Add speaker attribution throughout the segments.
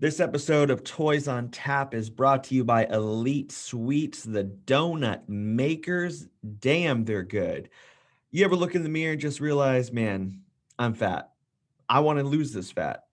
Speaker 1: This episode of Toys on Tap is brought to you by Elite Sweets, the donut makers. Damn, they're good. You ever look in the mirror and just realize, man, I'm fat. I want to lose this fat.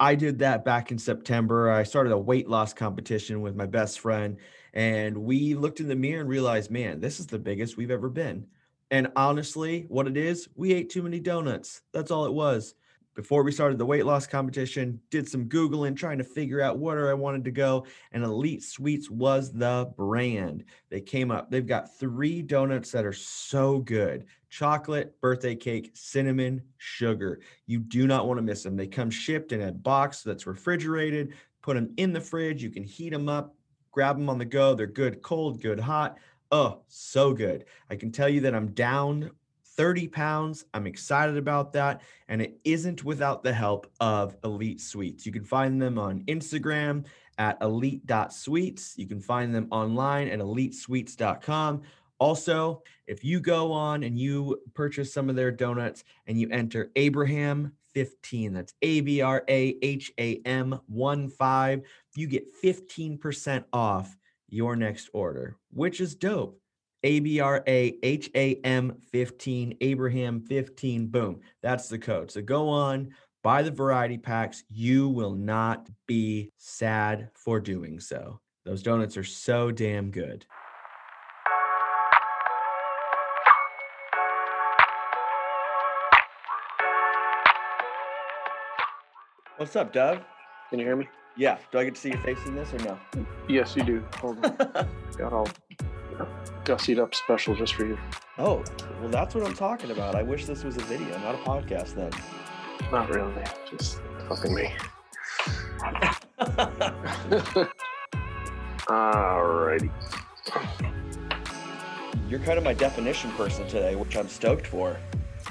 Speaker 1: I did that back in September. I started a weight loss competition with my best friend, and we looked in the mirror and realized, man, this is the biggest we've ever been. And honestly, what it is, we ate too many donuts. That's all it was before we started the weight loss competition, did some Googling trying to figure out where I wanted to go. And Elite Sweets was the brand. They came up, they've got three donuts that are so good chocolate, birthday cake, cinnamon, sugar. You do not want to miss them. They come shipped in a box that's refrigerated. Put them in the fridge. You can heat them up, grab them on the go. They're good cold, good hot. Oh, so good. I can tell you that I'm down 30 pounds. I'm excited about that. And it isn't without the help of Elite Sweets. You can find them on Instagram at elite.sweets. You can find them online at elitesweets.com. Also, if you go on and you purchase some of their donuts and you enter Abraham 15, that's A B R A H A M 1 5, you get 15% off your next order, which is dope. A B R A H A M 15, Abraham 15. Boom. That's the code. So go on, buy the variety packs. You will not be sad for doing so. Those donuts are so damn good. What's up, Dov?
Speaker 2: Can you hear me?
Speaker 1: Yeah. Do I get to see your face in this or no?
Speaker 2: Yes, you do. Hold on. Got all gussied up special just for you.
Speaker 1: Oh, well, that's what I'm talking about. I wish this was a video, not a podcast then.
Speaker 2: Not really. Just fucking me. Alrighty.
Speaker 1: You're kind of my definition person today, which I'm stoked for.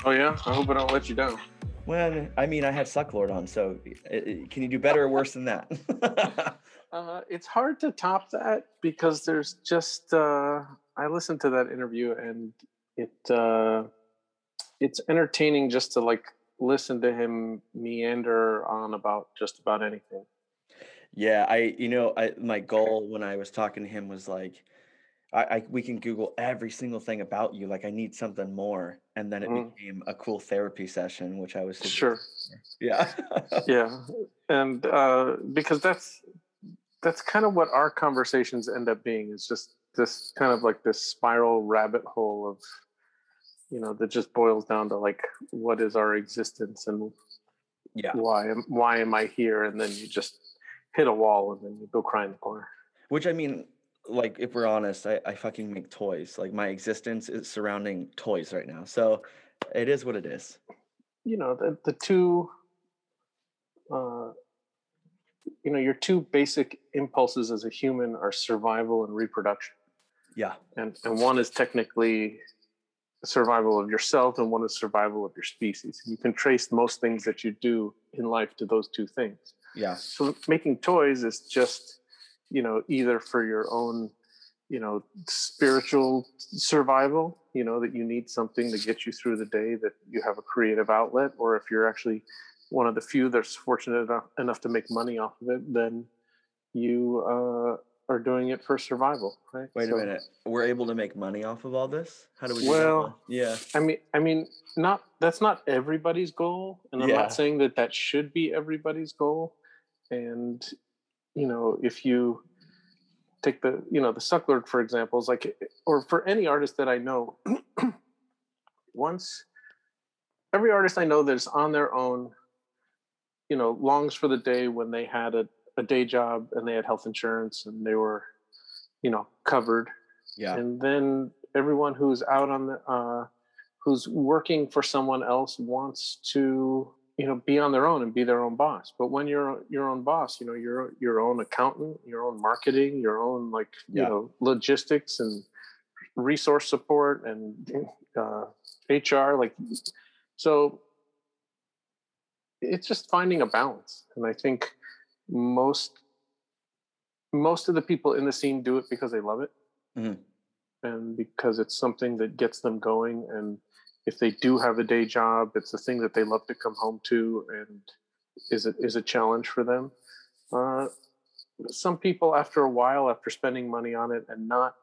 Speaker 2: Oh yeah. I hope I don't let you down.
Speaker 1: Well, I mean, I had Sucklord on, so can you do better or worse than that?
Speaker 2: uh, it's hard to top that because there's just uh, I listened to that interview and it uh, it's entertaining just to like listen to him meander on about just about anything.
Speaker 1: Yeah, I you know I my goal when I was talking to him was like I, I we can Google every single thing about you. Like I need something more, and then it mm. became a cool therapy session, which I was
Speaker 2: sure.
Speaker 1: Yeah,
Speaker 2: yeah, and uh, because that's that's kind of what our conversations end up being is just this kind of like this spiral rabbit hole of you know that just boils down to like what is our existence and
Speaker 1: yeah.
Speaker 2: why am why am i here? And then you just hit a wall and then you go cry in the corner.
Speaker 1: Which i mean like if we're honest i, I fucking make toys. Like my existence is surrounding toys right now. So it is what it is.
Speaker 2: You know the, the two uh you know your two basic impulses as a human are survival and reproduction
Speaker 1: yeah.
Speaker 2: And and one is technically survival of yourself and one is survival of your species. You can trace most things that you do in life to those two things.
Speaker 1: Yeah.
Speaker 2: So making toys is just, you know, either for your own, you know, spiritual survival, you know, that you need something to get you through the day that you have a creative outlet or if you're actually one of the few that's fortunate enough, enough to make money off of it, then you uh are doing it for survival, right?
Speaker 1: Wait so, a minute. We're able to make money off of all this? How do we do
Speaker 2: well?
Speaker 1: Yeah.
Speaker 2: I mean I mean not that's not everybody's goal and I'm yeah. not saying that that should be everybody's goal and you know, if you take the, you know, the Sucklord for example, is like or for any artist that I know once every artist I know that's on their own you know longs for the day when they had a a day job and they had health insurance and they were, you know, covered.
Speaker 1: Yeah.
Speaker 2: And then everyone who's out on the, uh, who's working for someone else wants to, you know, be on their own and be their own boss. But when you're your own boss, you know, you're your own accountant, your own marketing, your own like, yeah. you know, logistics and resource support and uh, HR. Like, so it's just finding a balance. And I think most most of the people in the scene do it because they love it mm-hmm. and because it's something that gets them going and if they do have a day job it's a thing that they love to come home to and is it is a challenge for them Uh, some people, after a while, after spending money on it and not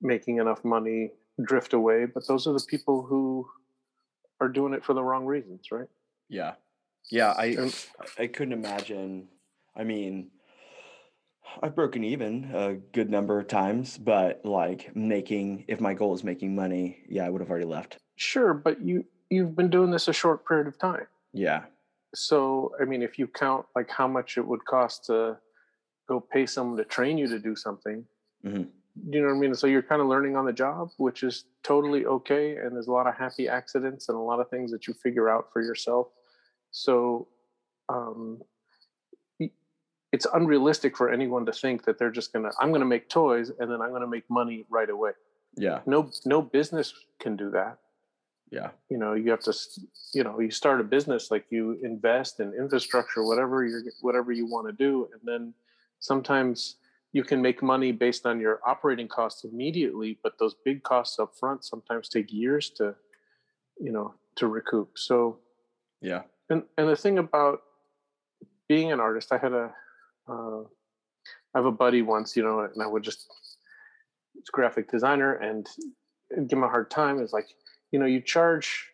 Speaker 2: making enough money, drift away. But those are the people who are doing it for the wrong reasons, right?
Speaker 1: Yeah. Yeah. I, I couldn't imagine. I mean, I've broken even a good number of times, but like making, if my goal is making money, yeah, I would have already left.
Speaker 2: sure, but you you've been doing this a short period of time.
Speaker 1: Yeah.
Speaker 2: So, I mean, if you count like how much it would cost to go pay someone to train you to do something,
Speaker 1: Mhm.
Speaker 2: do you know what I mean? So you're kind of learning on the job, which is totally okay. And there's a lot of happy accidents and a lot of things that you figure out for yourself. So, um, it's unrealistic for anyone to think that they're just gonna i'm gonna make toys and then i'm gonna make money right away
Speaker 1: Yeah.
Speaker 2: no no business can do that
Speaker 1: Yeah.
Speaker 2: you know you have to you know you start a business like you invest in infrastructure whatever you're whatever you want to do and then sometimes you can make money based on your operating costs immediately but those big costs up front sometimes take years to you know to recoup so
Speaker 1: Yeah.
Speaker 2: And and the thing about being an artist i had a uh, i have a buddy once you know and i would just it's graphic designer and give him a hard time. It's like you know you charge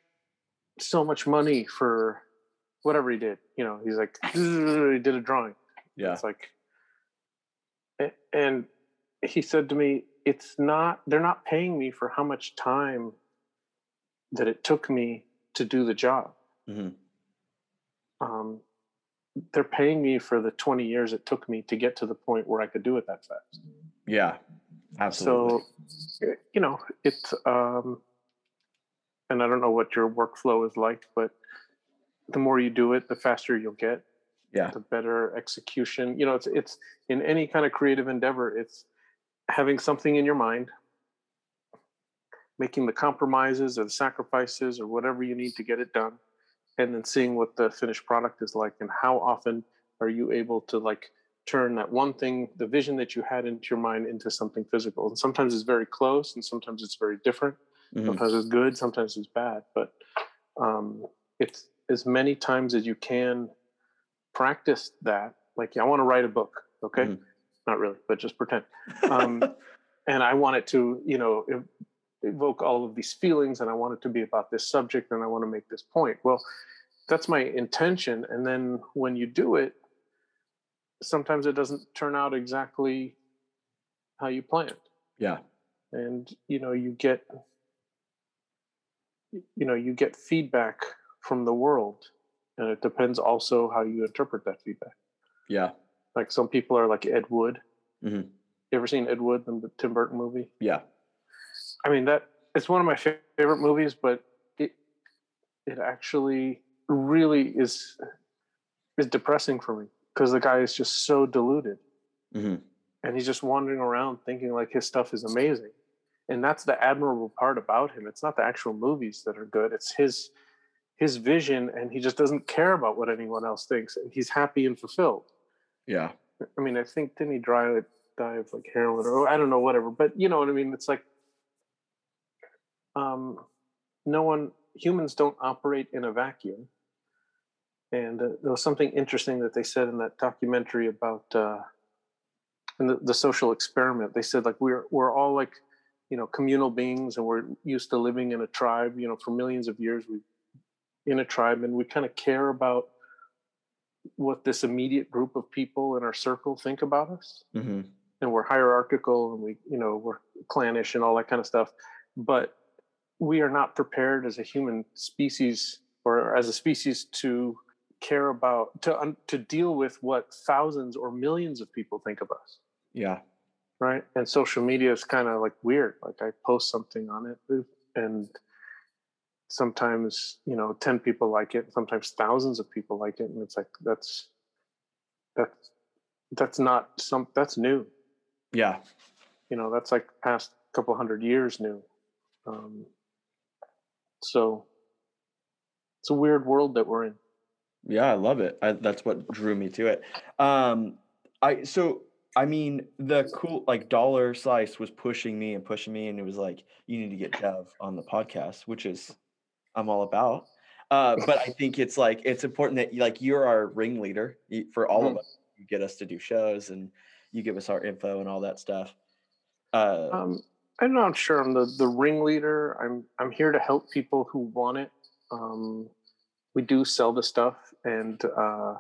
Speaker 2: so much money for whatever he did you know he's like he did a drawing.
Speaker 1: Yeah.
Speaker 2: it's like and he said to me it's not they're not paying me for how much time that it took me to do the job.
Speaker 1: Hmm
Speaker 2: um, they're paying me for the 20 years it took me to get to the point where I could do it that fast.
Speaker 1: Yeah. Absolutely.
Speaker 2: So, you know, it's, um, and I don't know what your workflow is like, but the more you do it, the faster you'll get,
Speaker 1: yeah.
Speaker 2: the better execution. You know, it's, it's in any kind of creative endeavor, it's having something in your mind, making the compromises or the sacrifices or whatever you need to get it done and then seeing what the finished product is like and how often are you able to like turn that one thing the vision that you had into your mind into something physical. And sometimes it's very close and sometimes it's very different.
Speaker 1: Mhm.
Speaker 2: sometimes it's good sometimes it's bad but um, it's as many times as you can practice that. Like i want to write a book okay?
Speaker 1: Mhm.
Speaker 2: not really but just pretend. Um, and I want it to, you know, evoke all of these feelings, and I want it to be about this subject, and I want to make this point. Well, that's my intention, and then when you do it, sometimes it doesn't turn out exactly how you planned,
Speaker 1: yeah.
Speaker 2: and you know, you get, you know, you get feedback from the world, and it depends also how you interpret that feedback.
Speaker 1: Yeah.
Speaker 2: Like some people are like Ed Wood.
Speaker 1: Mhm.
Speaker 2: You ever seen Ed Wood, the Tim Burton movie?
Speaker 1: Yeah.
Speaker 2: I mean that it's one of my favorite movies, but it it actually really is is depressing for me because the guy is just so deluded
Speaker 1: hmm
Speaker 2: and he's just wandering around thinking like his stuff is amazing. And that's the admirable part about him. It's not the actual movies that are good. It's his his vision and he just doesn't care about what anyone else thinks and he's happy and fulfilled.
Speaker 1: Yeah.
Speaker 2: I mean, I think didn't he die die of like heroin or I don't know, whatever. But you know what I mean? It's like um, no one humans don't operate in a vacuum. And uh, there was something interesting that they said in that documentary about uh, in the, the social experiment. They said like we're we're all like you know communal beings, and we're used to living in a tribe. You know, for millions of years we in a tribe, and we kind of care about what this immediate group of people in our circle think about us
Speaker 1: hmm
Speaker 2: and we're hierarchical and we you know we're clannish and all that kind of stuff but we are not prepared as a human species or as a species to care about to un, to deal with what thousands or millions of people think of us.
Speaker 1: Yeah.
Speaker 2: right? And social media is kind of like weird. Like i post something on it and sometimes you know 10 people like it sometimes thousands of people like it and it's like that's that's that's not some that's new.
Speaker 1: Yeah.
Speaker 2: you know that's like past couple hundred years new. Um, so it's a weird world that we're in
Speaker 1: Yeah, I love it. I, that's what drew me to it. Um, I so I mean the cool like Dollar Slice was pushing me and pushing me, and it was like you need to get Dov on the podcast, which is I'm all about. Uh, but I think it's like it's important that like you're our ringleader for all of
Speaker 2: Mhm.
Speaker 1: us. you get us to do shows and you give us our info and all that stuff. Uh,
Speaker 2: Um, I'm not sure I'm the the ringleader. I'm I'm here to help people who want it. Um, we do sell the stuff, and uh,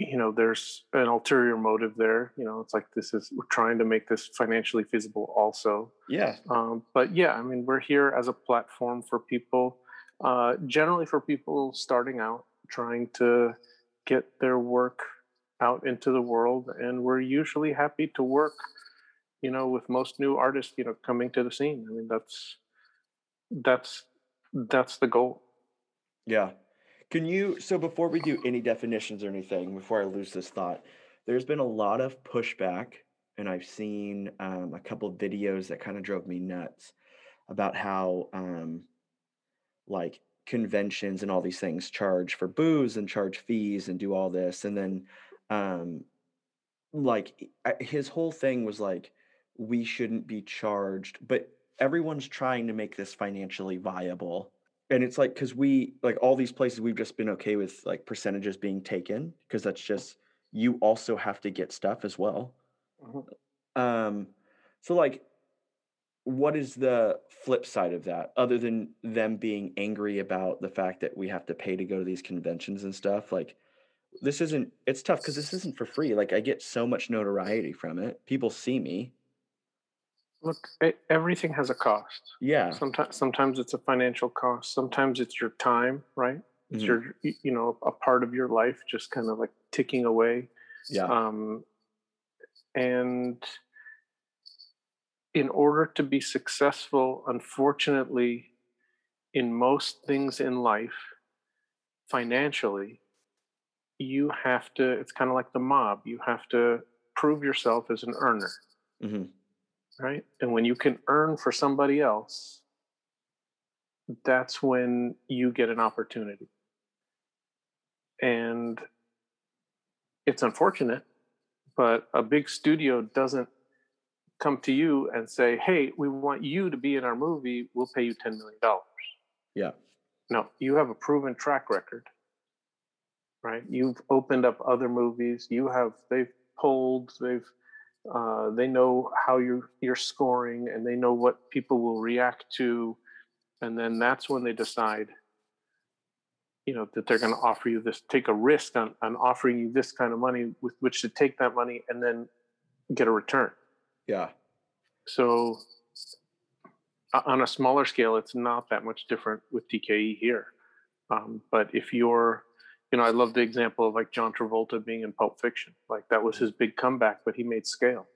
Speaker 2: you know, there's an ulterior motive there. You know, it's like this is we're trying to make this financially feasible, also.
Speaker 1: yeah,
Speaker 2: Um, but yeah, I mean, we're here as a platform for people, uh, generally for people starting out, trying to get their work out into the world. And we're usually happy to work, you know, with most new artists, you know, coming to the scene. I mean, that's that's that's the goal.
Speaker 1: yeah. Can you? So before we do any definitions or anything, before I lose this thought, there's been a lot of pushback, and I've seen um, a couple videos that kind of drove me nuts about how um, like conventions and all these things charge for booze and charge fees and do all this and then um like his whole thing was like we shouldn't be charged but everyone's trying to make this financially viable and it's like because we like all these places we've just been okay with like percentages being taken because that's just you also have to get stuff as well
Speaker 2: Mhm.
Speaker 1: um so like what is the flip side of that other than them being angry about the fact that we have to pay to go to these conventions and stuff like this isn't it's tough because this isn't for free like i get so much notoriety from it people see me
Speaker 2: Look, everything has a cost.
Speaker 1: yeah
Speaker 2: Sometimes sometimes it's a financial cost. Sometimes it's your time, right? It's
Speaker 1: Mhm.
Speaker 2: your you know a part of your life just kind of like ticking away.
Speaker 1: yeah
Speaker 2: um, and in order to be successful unfortunately in most things in life financially you have to it's kind of like the mob you have to prove yourself as an earner
Speaker 1: hmm
Speaker 2: right? And when you can earn for somebody else that's when you get an opportunity. And it's unfortunate but a big studio doesn't come to you and say hey we want you to be in our movie we'll pay you 10 million dollars.
Speaker 1: Yeah.
Speaker 2: No you have a proven track record right? You've opened up other movies you have they've pulled they've uh, they know how you're you're scoring and they know what people will react to. And then that's when they decide you know that they're going to offer you this take a risk on, on offering you this kind of money with which to take that money and then get a return.
Speaker 1: Yeah.
Speaker 2: So on a smaller scale it's not that much different with dke here. Um, but if you're you know i love the example of like john travolta being in pulp fiction. Like that was his big comeback but he made scale.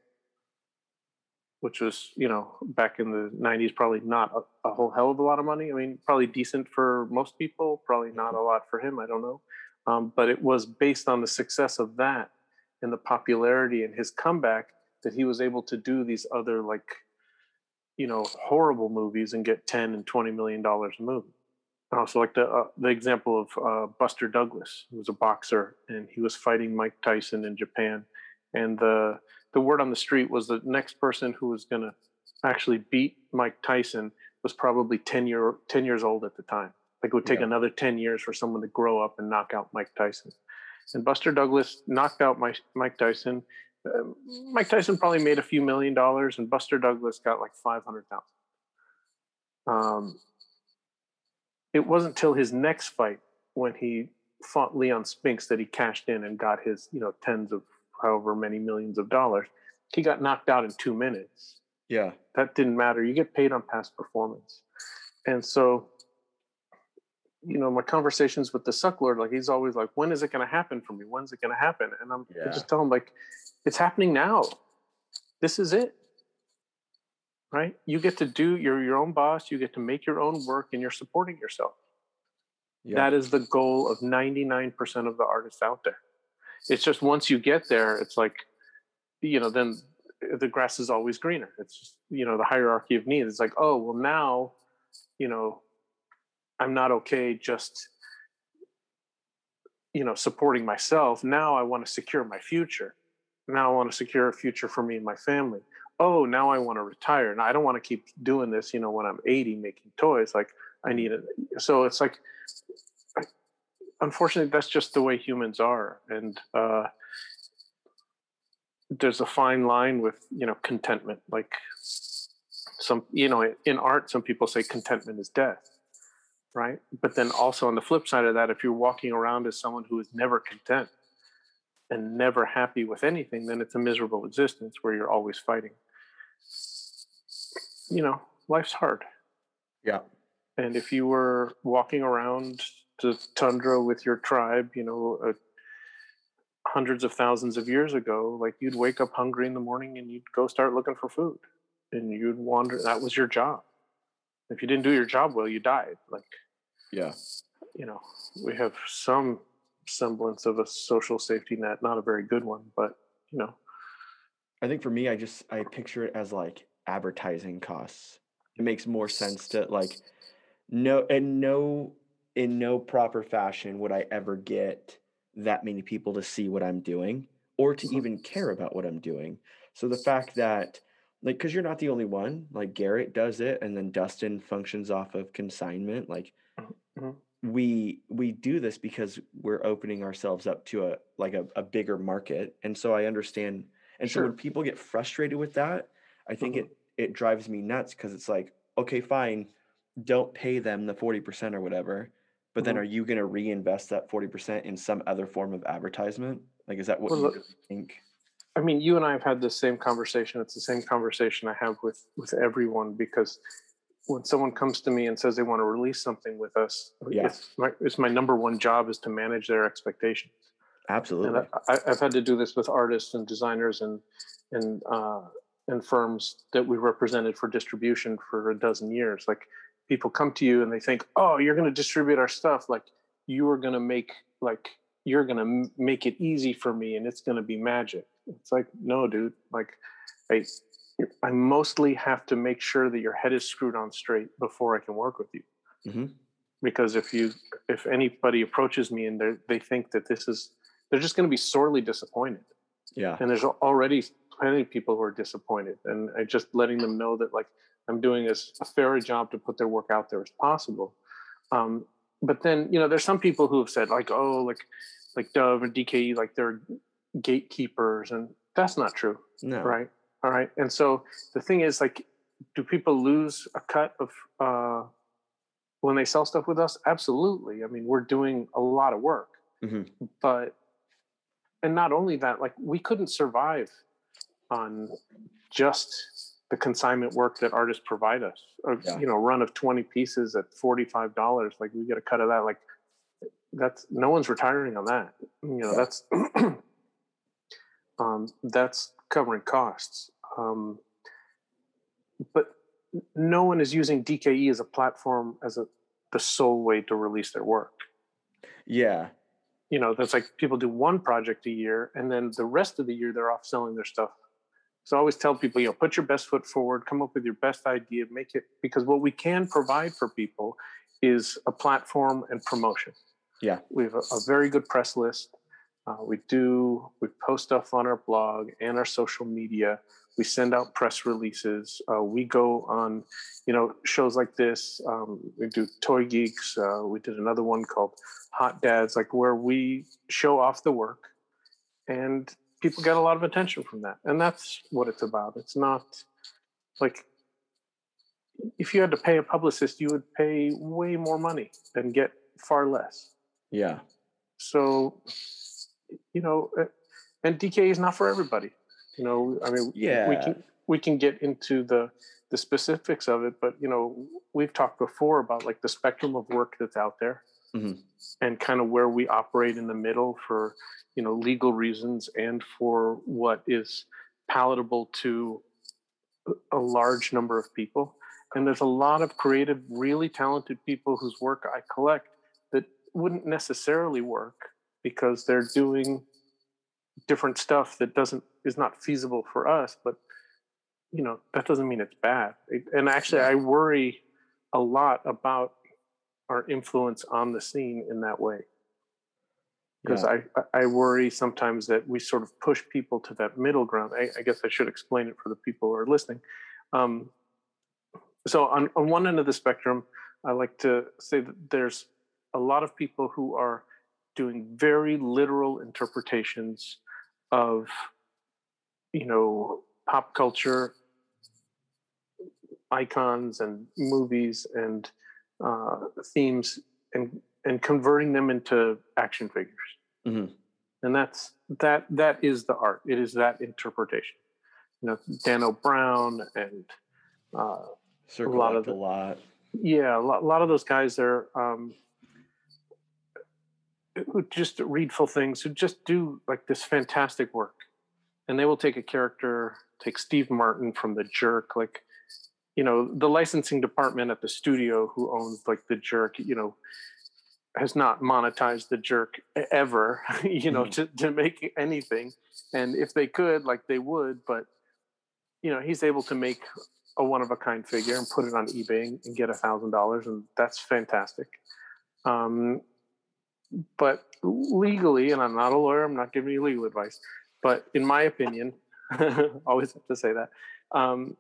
Speaker 2: Which was you know back in the 90s probably not a, a whole hell of a lot of money. I mean probably decent for most people probably not a lot for him i don't know. Um, but it was based on the success of that and the popularity and his comeback that he was able to do these other like you know horrible movies and get 10 and 20 million dollars a movie and also like the uh, the example of uh, buster douglas who was a boxer and he was fighting mike tyson in japan and the the word on the street was the next person who was going to actually beat mike tyson was probably 10 year 10 years old at the time like it would take
Speaker 1: Yeah.
Speaker 2: another 10 years for someone to grow up and knock out mike tyson and buster douglas knocked out mike, mike tyson uh, Mike Tyson probably made a few million dollars, and Buster Douglas got like five hundred thousand. Um, it wasn't till his next fight when he fought Leon Spinks that he cashed in and got his, you know, tens of however many millions of dollars. He got knocked out in two minutes.
Speaker 1: yeah
Speaker 2: That didn't matter. You get paid on past performance, and so. You know, my conversations with the Sucklord, like he's always like, "When is it going to happen for me? When's it going to happen?" And I'm
Speaker 1: Yeah.
Speaker 2: just tell him like, it's happening now. This is it. Right? You get to do you're your own boss, you get to make your own work and you're supporting yourself.
Speaker 1: yeah
Speaker 2: That is the goal of 99% of the artists out there. It's just once you get there, it's like, you know, then the grass is always greener. It's just, you know, the hierarchy of needs. It's like, oh, well, now, you know, I'm not okay just, you know, supporting myself. Now I want to secure my future. Now I want to secure a future for me and my family. Oh, now I want to retire. And I don't want to keep doing this, you know, when I'm 80 making toys. Like I need it. So it's like unfortunately, that's just the way humans are, and uh, there's a fine line with you know contentment. Like some, you know, in art, some people say contentment is death, right? But then also on the flip side of that, if you're walking around as someone who is never content and never happy with anything, then it's a miserable existence where you're always fighting. You know, life's hard.
Speaker 1: Yeah.
Speaker 2: And if you were walking around the tundra with your tribe, you know, uh, hundreds of thousands of years ago, like you'd wake up hungry in the morning and you'd go start looking for food and you'd wander. That was your job. If you didn't do your job well, you died. Like,
Speaker 1: yeah,
Speaker 2: you know, we have some semblance of a social safety net, not a very good one, but you know.
Speaker 1: I think for me, I just I picture it as like advertising costs. It makes more sense to like no and no in no proper fashion would I ever get that many people to see what I'm doing or to even care about what I'm doing. So the fact that like because you're not the only one, like Garrett does it and then Dustin functions off of consignment. Like mm-hmm. we we do this because we're opening ourselves up to a like a, a bigger market. And so I understand and sure. so when people get frustrated with that, I think mm-hmm. it it drives me nuts because it's like, okay, fine, don't pay them the 40% or whatever but mm-hmm. then are you going to reinvest that 40% in some other form of advertisement like is that what well, you really think
Speaker 2: i mean you and i have had the same conversation it's the same conversation i have with with everyone because when someone comes to me and says they want to release something with us yeah. it's, my, it's my number one job is to manage their expectations
Speaker 1: absolutely
Speaker 2: and I, have had to do this with artists and designers and and uh, and firms that we represented for distribution for a dozen years like people come to you and they think, "Oh, you're going to distribute our stuff like you are going to make like you're going to make it easy for me and it's going to be magic." It's like, "No, dude. Like I I mostly have to make sure that your head is screwed on straight before I can work with you." Mm-hmm. Because if you if anybody approaches me and they they think that this is they're just going to be sorely disappointed.
Speaker 1: Yeah.
Speaker 2: And there's already plenty of people who are disappointed and I just letting them know that like I'm doing as fair a job to put their work out there as possible. Um, but then, you know, there's some people who have said like, oh, like, like Dov and DKE, like they're gatekeepers, and that's not true.
Speaker 1: No.
Speaker 2: Right. All right. And so the thing is, like, do people lose a cut of uh, when they sell stuff with us? Absolutely. I mean, we're doing a lot of work, mm-hmm. but and not only that, like, we couldn't survive on just the consignment work that artists provide us. A, yeah. You know, run of twenty pieces at forty five dollars. Like we get a cut of that. Like that's no one's retiring on that. You know, yeah. that's um, that's covering costs. Um, but no one is using DKE as a platform as a the sole way to release their work.
Speaker 1: Yeah.
Speaker 2: You know, that's like people do one project a year and then the rest of the year they're off selling their stuff so I always tell people, you know, put your best foot forward, come up with your best idea, make it because what we can provide for people is a platform and promotion.
Speaker 1: Yeah,
Speaker 2: we have a, a very good press list. Uh, we do we post stuff on our blog and our social media. We send out press releases. Uh, we go on, you know, shows like this. Um, we do Toy Geeks. Uh, we did another one called Hot Dads, like where we show off the work and people get a lot of attention from that and that's what it's about. It's not like if you had to pay a publicist you would pay way more money and get far less.
Speaker 1: Yeah.
Speaker 2: So you know uh, and DK is not for everybody you know i mean
Speaker 1: yeah.
Speaker 2: we can we can get into the the specifics of it but you know we've talked before about like the spectrum of work that's out there mm-hmm. and kind of where we operate in the middle for you know legal reasons and for what is palatable to a large number of people. And there's a lot of creative really talented people whose work i collect that wouldn't necessarily work because they're doing different stuff that doesn't is not feasible for us but you know that doesn't mean it's bad. And actually i worry a lot about our influence on the scene in that way because yeah. I, I worry sometimes that we sort of push people to that middle ground. I, I guess I should explain it for the people who are listening. Um, so on, on one end of the spectrum, I like to say that there's a lot of people who are doing very literal interpretations of you know pop culture icons and movies and uh, themes and and converting them into action figures
Speaker 1: Mhm.
Speaker 2: and that's that that is the art it is that interpretation you know dano brown and uh,
Speaker 1: Circle
Speaker 2: lot
Speaker 1: a
Speaker 2: of
Speaker 1: a lot.
Speaker 2: yeah, a lot, a lot of those guys are um, who just read full things, who just do like this fantastic work, and they will take a character, take Steve Martin from The Jerk, like you know the licensing department at the studio who owns like The Jerk, you know, has not monetized The Jerk ever, you know,
Speaker 1: Mhm.
Speaker 2: to to make anything, and if they could, like they would, but you know, he's able to make a one of a kind figure and put it on eBay and, and get a thousand dollars, and that's fantastic. Um, but legally, and I'm not a lawyer, I'm not giving you legal advice, but in my opinion, always have to say that um,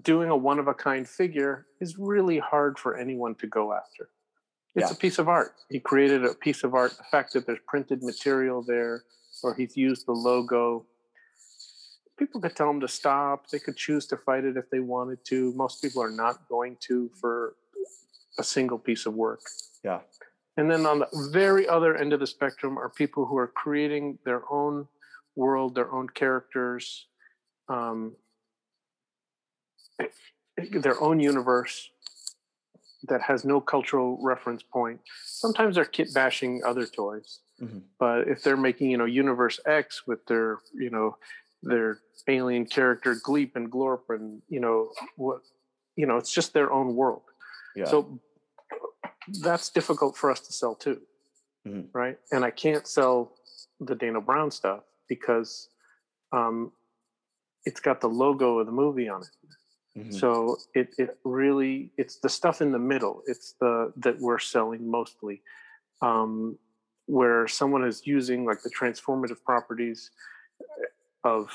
Speaker 2: doing a one of a kind figure is really hard for anyone to go after. It's
Speaker 1: Yeah.
Speaker 2: a piece of art. He created a piece of art. The fact that there's printed material there, or he's used the logo, people could tell him to stop. They could choose to fight it if they wanted to. Most people are not going to for a single piece of work.
Speaker 1: Yeah.
Speaker 2: And then on the very other end of the spectrum are people who are creating their own world, their own characters, um, their own universe that has no cultural reference point. Sometimes they're kit bashing other toys,
Speaker 1: Mhm.
Speaker 2: but if they're making you know Universe X with their you know their alien character Gleep and Glorp and you know what you know it's just their own world.
Speaker 1: Yeah.
Speaker 2: So that's difficult for us to sell too,
Speaker 1: Mhm.
Speaker 2: right? And I can't sell the Dana Brown stuff because um, it's got the logo of the movie on it.
Speaker 1: Mhm.
Speaker 2: So it it really it's the stuff in the middle. It's the that we're selling mostly, um, where someone is using like the transformative properties of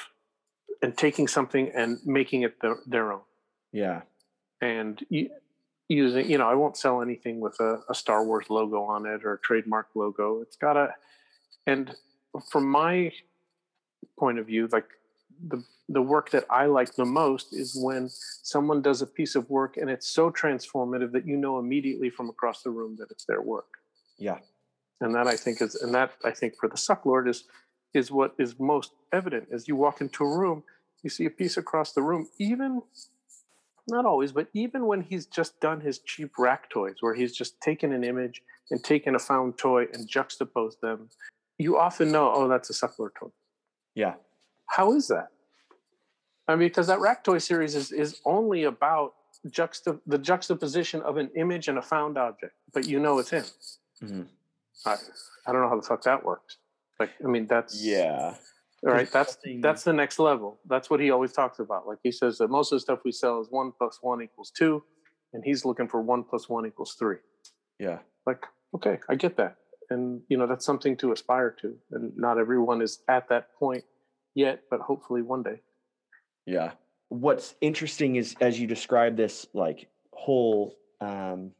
Speaker 2: and taking something and making it their, their own
Speaker 1: yeah.
Speaker 2: and using you know i won't sell anything with a, a star wars logo on it or a trademark logo it's got a and from my point of view like the the work that i like the most is when someone does a piece of work and it's so transformative that you know immediately from across the room that it's their work
Speaker 1: Yeah.
Speaker 2: and that i think is and that i think for the Sucklord is is what is most evident as you walk into a room you see a piece across the room even not always but even when he's just done his cheap rack toys where he's just taken an image and taken a found toy and juxtaposed them you often know oh that's a Sucklord toy
Speaker 1: Yeah.
Speaker 2: How is that i mean because that rack toy series is is only about juxta the juxtaposition of an image and a found object but you know it's him
Speaker 1: Mhm.
Speaker 2: I, I don't know how the fuck that works. Like, I mean, that's
Speaker 1: Yeah.
Speaker 2: all right. That's that's the next level. That's what he always talks about. Like he says that most of the stuff we sell is one plus one equals two, and he's looking for one plus one equals three.
Speaker 1: Yeah.
Speaker 2: Like, okay, I get that, and you know that's something to aspire to. And not everyone is at that point yet, but hopefully one day.
Speaker 1: Yeah. What's interesting is as you describe this like whole um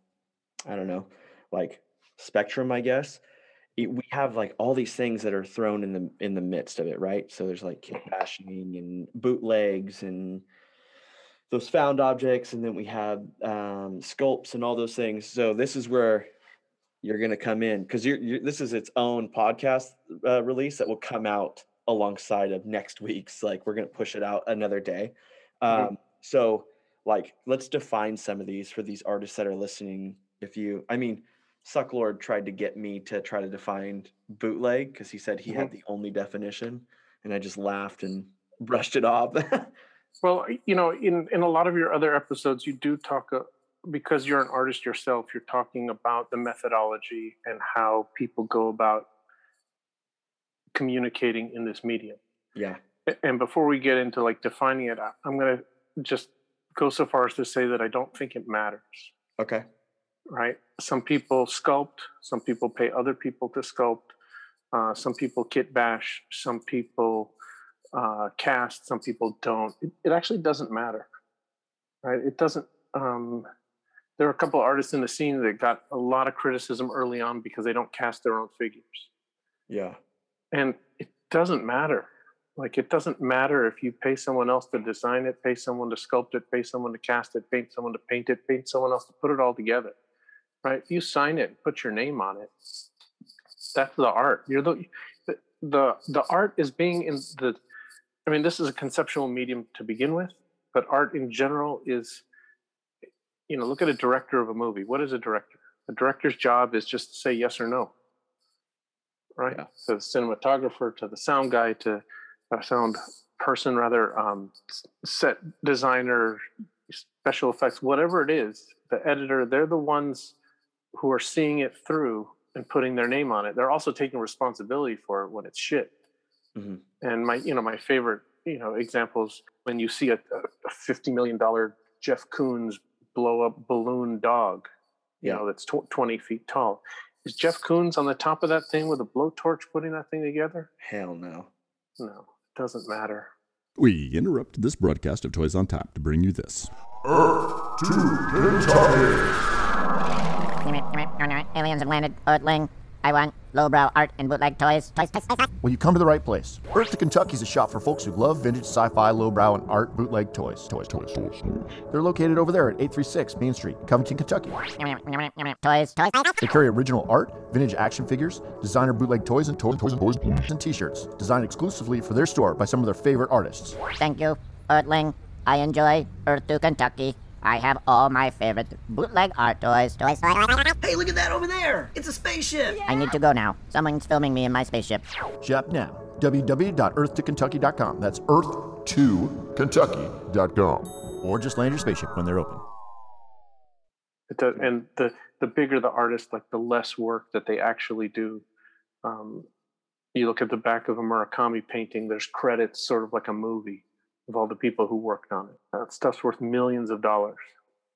Speaker 1: I don't know, like spectrum, I guess. It, we have like all these things that are thrown in the in the midst of it, right? So there's like kit bashing and bootlegs and those found objects, and then we have um, sculpts and all those things. So this is where you're going to come in because you're, you're this is its own podcast uh, release that will come out alongside of next week's. Like we're going to push it out another day.
Speaker 2: Mhm.
Speaker 1: Um, so like let's define some of these for these artists that are listening. If you, I mean, Sucklord tried to get me to try to define bootleg because he said he had the only definition, and I just laughed and brushed it off.
Speaker 2: Well, you know, in in a lot of your other episodes, you do talk uh, because you're an artist yourself. You're talking about the methodology and how people go about communicating in this medium.
Speaker 1: yeah,
Speaker 2: And before we get into like defining it, I'm going to just go so far as to say that I don't think it matters.
Speaker 1: okay,
Speaker 2: Right? Some people sculpt. Some people pay other people to sculpt. Uh, some people kit bash. Some people uh, cast. Some people don't. It, it actually doesn't matter, right? It doesn't. Um, there are a couple of artists in the scene that got a lot of criticism early on because they don't cast their own figures.
Speaker 1: Yeah.
Speaker 2: And it doesn't matter. Like it doesn't matter if you pay someone else to design it, pay someone to sculpt it, pay someone to cast it, paint someone to paint it, paint someone else to put it all together. Right? If you sign it, put your name on it. That's the art. You're the the, the art is being in the I mean, this is a conceptual medium to begin with, but art in general is you know, look at a director of a movie. What is a director? A director's job is just to say yes or no. Right?
Speaker 1: Yeah.
Speaker 2: To the cinematographer, to the sound guy, to a sound person, rather, um, set designer, special effects, whatever it is, the editor, they're the ones who are seeing it through and putting their name on it. They're also taking responsibility for it when it's shit.
Speaker 1: Mhm.
Speaker 2: And my, you know, my favorite, you know, examples when you see a, a fifty million dollar Jeff Koons blow up balloon dog, you
Speaker 1: Yeah.
Speaker 2: know, that's tw- twenty feet tall. Is Jeff Koons on the top of that thing with a blowtorch putting that thing together?
Speaker 1: Hell no.
Speaker 2: No, it doesn't matter.
Speaker 3: We interrupt this broadcast of Toys on Tap to bring you this.
Speaker 4: Earth to Kentucky.
Speaker 5: Aliens have landed. Earthling. I want lowbrow art and bootleg toys. Toys, toys, toys.
Speaker 6: Well, you come to the right place. Earth to Kentucky is a shop for folks who love vintage sci-fi, lowbrow, and art bootleg toys. Toys, toys, toys. They're located over there at 836 Main Street, Covington, Kentucky.
Speaker 5: Toys, toys.
Speaker 6: They carry original art, vintage action figures, designer bootleg toys, and toys, toys, and toys, and T-shirts designed exclusively for their store by some of their favorite artists.
Speaker 5: Thank you, Earthling. I enjoy Earth to Kentucky. I have all my favorite bootleg art toys. Toys, toys.
Speaker 7: Hey, look at that over there! It's a spaceship!
Speaker 5: I need to go now. Someone's filming me in my spaceship.
Speaker 6: Shop now. www.earth2kentucky.com. That's Earth,
Speaker 4: To Kentucky.com.
Speaker 6: or just land your spaceship when they're open.
Speaker 2: It does, and the the bigger the artist, like the less work that they actually do. Um, you look at the back of a Murakami painting. There's credits, sort of like a movie, of all the people who worked on it. That stuff's worth millions of dollars.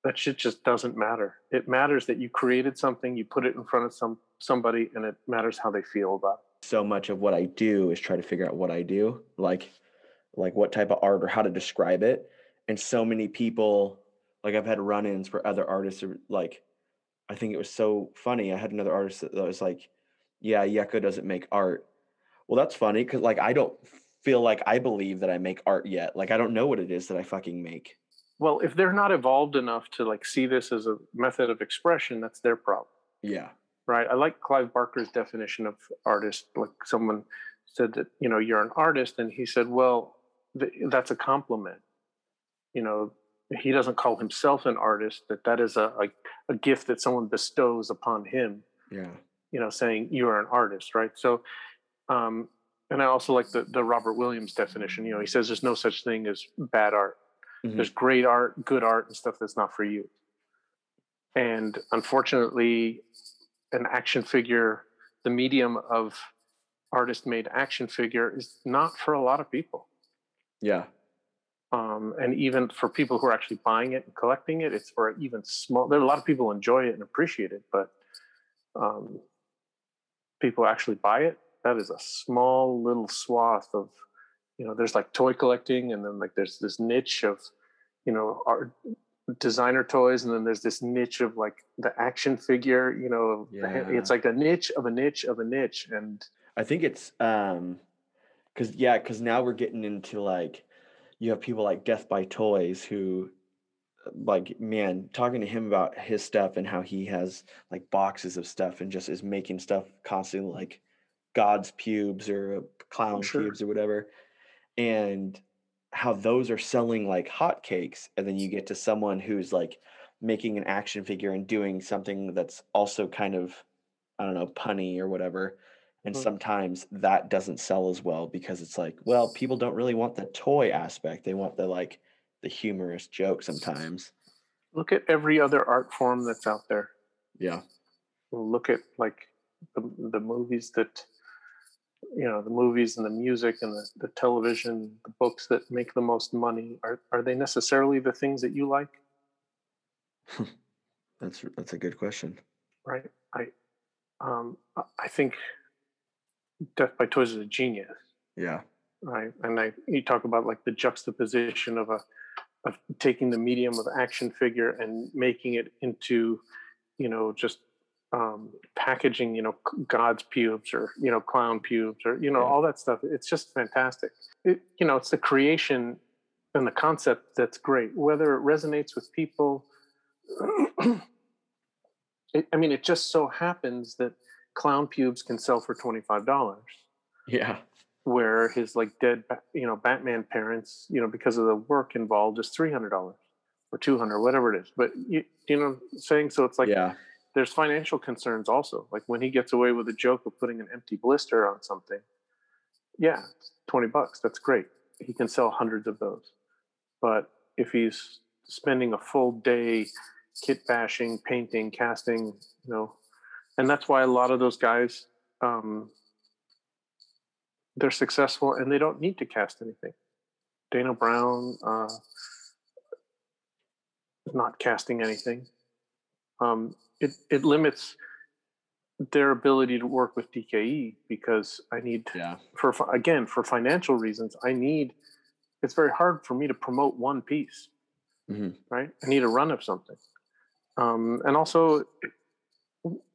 Speaker 2: That shit just doesn't matter. It matters that you created something, you put it in front of some somebody, and it matters how they feel about it.
Speaker 1: so much of what I do is try to figure out what I do, like like what type of art or how to describe it. And so many people, like I've had run-ins where other artists are like, I think it was so funny. I had another artist that was like, "Yeah, Yucko doesn't make art." Well, that's funny because like I don't feel like I believe that I make art yet. Like I don't know what it is that I fucking make.
Speaker 2: Well, if they're not evolved enough to like see this as a method of expression, that's their problem.
Speaker 1: Yeah.
Speaker 2: right? I like Clive Barker's definition of artist. Like someone said that you know you're an artist, and he said, well, th- that's a compliment. You know, he doesn't call himself an artist. That that is a, a a gift that someone bestows upon him.
Speaker 1: Yeah.
Speaker 2: You know, saying you are an artist, right? So, um, and I also like the the Robert Williams definition. You know, he says there's no such thing as bad art.
Speaker 1: Mhm.
Speaker 2: There's great art, good art, and stuff that's not for you. And unfortunately, an action figure, the medium of artist made action figure is not for a lot of people.
Speaker 1: Yeah.
Speaker 2: Um, and even for people who are actually buying it and collecting it, it's for even small. There are a lot of people enjoy it and appreciate it, but um, people actually buy it. That is a small little swath of, you know, there's like toy collecting, and then like there's this niche of, you know, art designer toys, and then there's this niche of like the action figure. You know,
Speaker 1: Yeah.
Speaker 2: it's like a niche of a niche of a niche, and
Speaker 1: I think it's um cuz yeah, cuz now we're getting into like you have people like Death by Toys who like man, talking to him about his stuff and how he has like boxes of stuff and just is making stuff constantly like God's pubes or clown
Speaker 2: Sure.
Speaker 1: pubes or whatever. And how those are selling like hotcakes. And then you get to someone who's like making an action figure and doing something that's also kind of, I don't know, punny or whatever. And
Speaker 2: Mhm.
Speaker 1: sometimes that doesn't sell as well because it's like, well, people don't really want the toy aspect. They want the like the humorous joke sometimes.
Speaker 2: look at every other art form that's out there.
Speaker 1: Yeah.
Speaker 2: look at like the, the movies that you know the movies and the music and the, the television the books that make the most money are, are they necessarily the things that you like
Speaker 1: That's that's a good question.
Speaker 2: right i um I- i think death by toys is a genius
Speaker 1: Yeah.
Speaker 2: right and i you talk about like the juxtaposition of a of taking the medium of action figure and making it into, you know, just um, packaging, you know, God's pubes or you know, clown pubes or you know,
Speaker 1: Yeah.
Speaker 2: all that stuff. It's just fantastic. It, you know, it's the creation and the concept that's great. Whether it resonates with people, it, I mean, it just so happens that clown pubes can sell for twenty five dollars
Speaker 1: Yeah.
Speaker 2: where his like dead you know batman parents you know because of the work involved is $300 or 200 whatever it is but you, you know saying so it's like
Speaker 1: yeah.
Speaker 2: There's financial concerns also like when he gets away with a joke of putting an empty blister on something yeah it's 20 bucks that's great he can sell hundreds of those but if he's spending a full day kit bashing painting casting you know and that's why a lot of those guys um, they're successful and they don't need to cast anything. Dana Brown uh, is not casting anything. Um, it it limits their ability to work with DKE because I need
Speaker 1: Yeah.
Speaker 2: for again for financial reasons I need. It's very hard for me to promote one piece,
Speaker 1: Mhm.
Speaker 2: right? I need a run of something, um, and also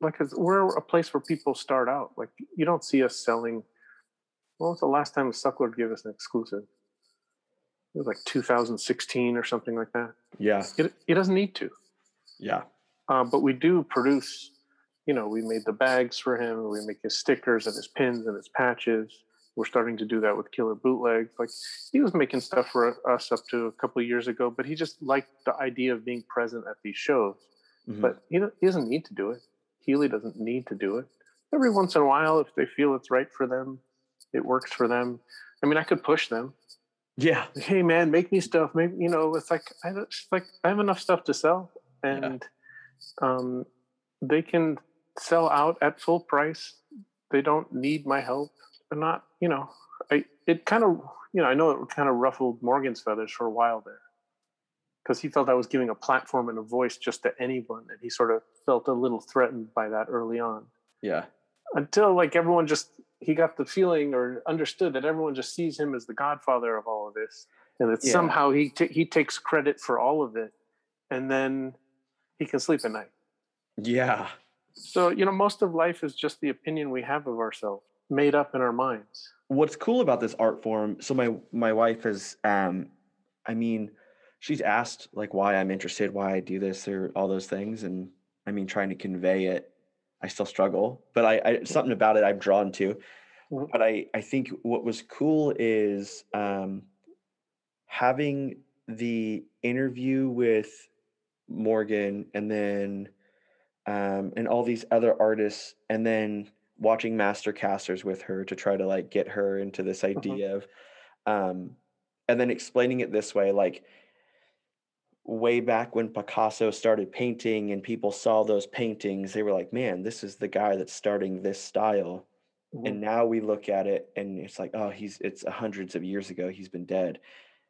Speaker 2: like we're a place where people start out. Like you don't see us selling. When was the last time Sucklord gave us an exclusive? It was like 2016 or something like that.
Speaker 1: Yeah.
Speaker 2: It, it doesn't need to,
Speaker 1: Yeah.
Speaker 2: Uh, but we do produce. You know, we made the bags for him. We make his stickers and his pins and his patches. We're starting to do that with Killer Bootleg. Like he was making stuff for us up to a couple of years ago, but he just liked the idea of being present at these shows.
Speaker 1: Mhm.
Speaker 2: But he, he doesn't need to do it. Healy doesn't need to do it. Every once in a while, if they feel it's right for them, it works for them. I mean, I could push them.
Speaker 1: yeah.
Speaker 2: Hey, man, make me stuff. Maybe you know, it's like I it's like I have enough stuff to sell, and um, they can sell out at full price. They don't need my help. They're not, you know, I it kind of you know I know it kind of ruffled Morgan's feathers for a while there because he felt I was giving a platform and a voice just to anyone, and he sort of felt a little threatened by that early on.
Speaker 1: Yeah.
Speaker 2: Until like everyone just he got the feeling or understood that everyone just sees him as the godfather of all of this, and that
Speaker 1: Yeah.
Speaker 2: somehow he ta he takes credit for all of it, and then he can sleep at night.
Speaker 1: Yeah.
Speaker 2: So you know, most of life is just the opinion we have of ourselves, made up in our minds.
Speaker 1: what's cool about this art form so my my wife is um i mean she's asked like why i'm interested why i do this or all those things and i mean trying to convey it i still struggle but i, I something about it i'm drawn to
Speaker 2: Mhm.
Speaker 1: but i i think what was cool is um having the interview with morgan and then um and all these other artists and then watching master casters with her to try to like get her into this idea of um and then explaining it this way like way back when picasso started painting and people saw those paintings they were like man this is the guy that's starting this style. And now we look at it and it's like oh he's it's hundreds of years ago he's been dead.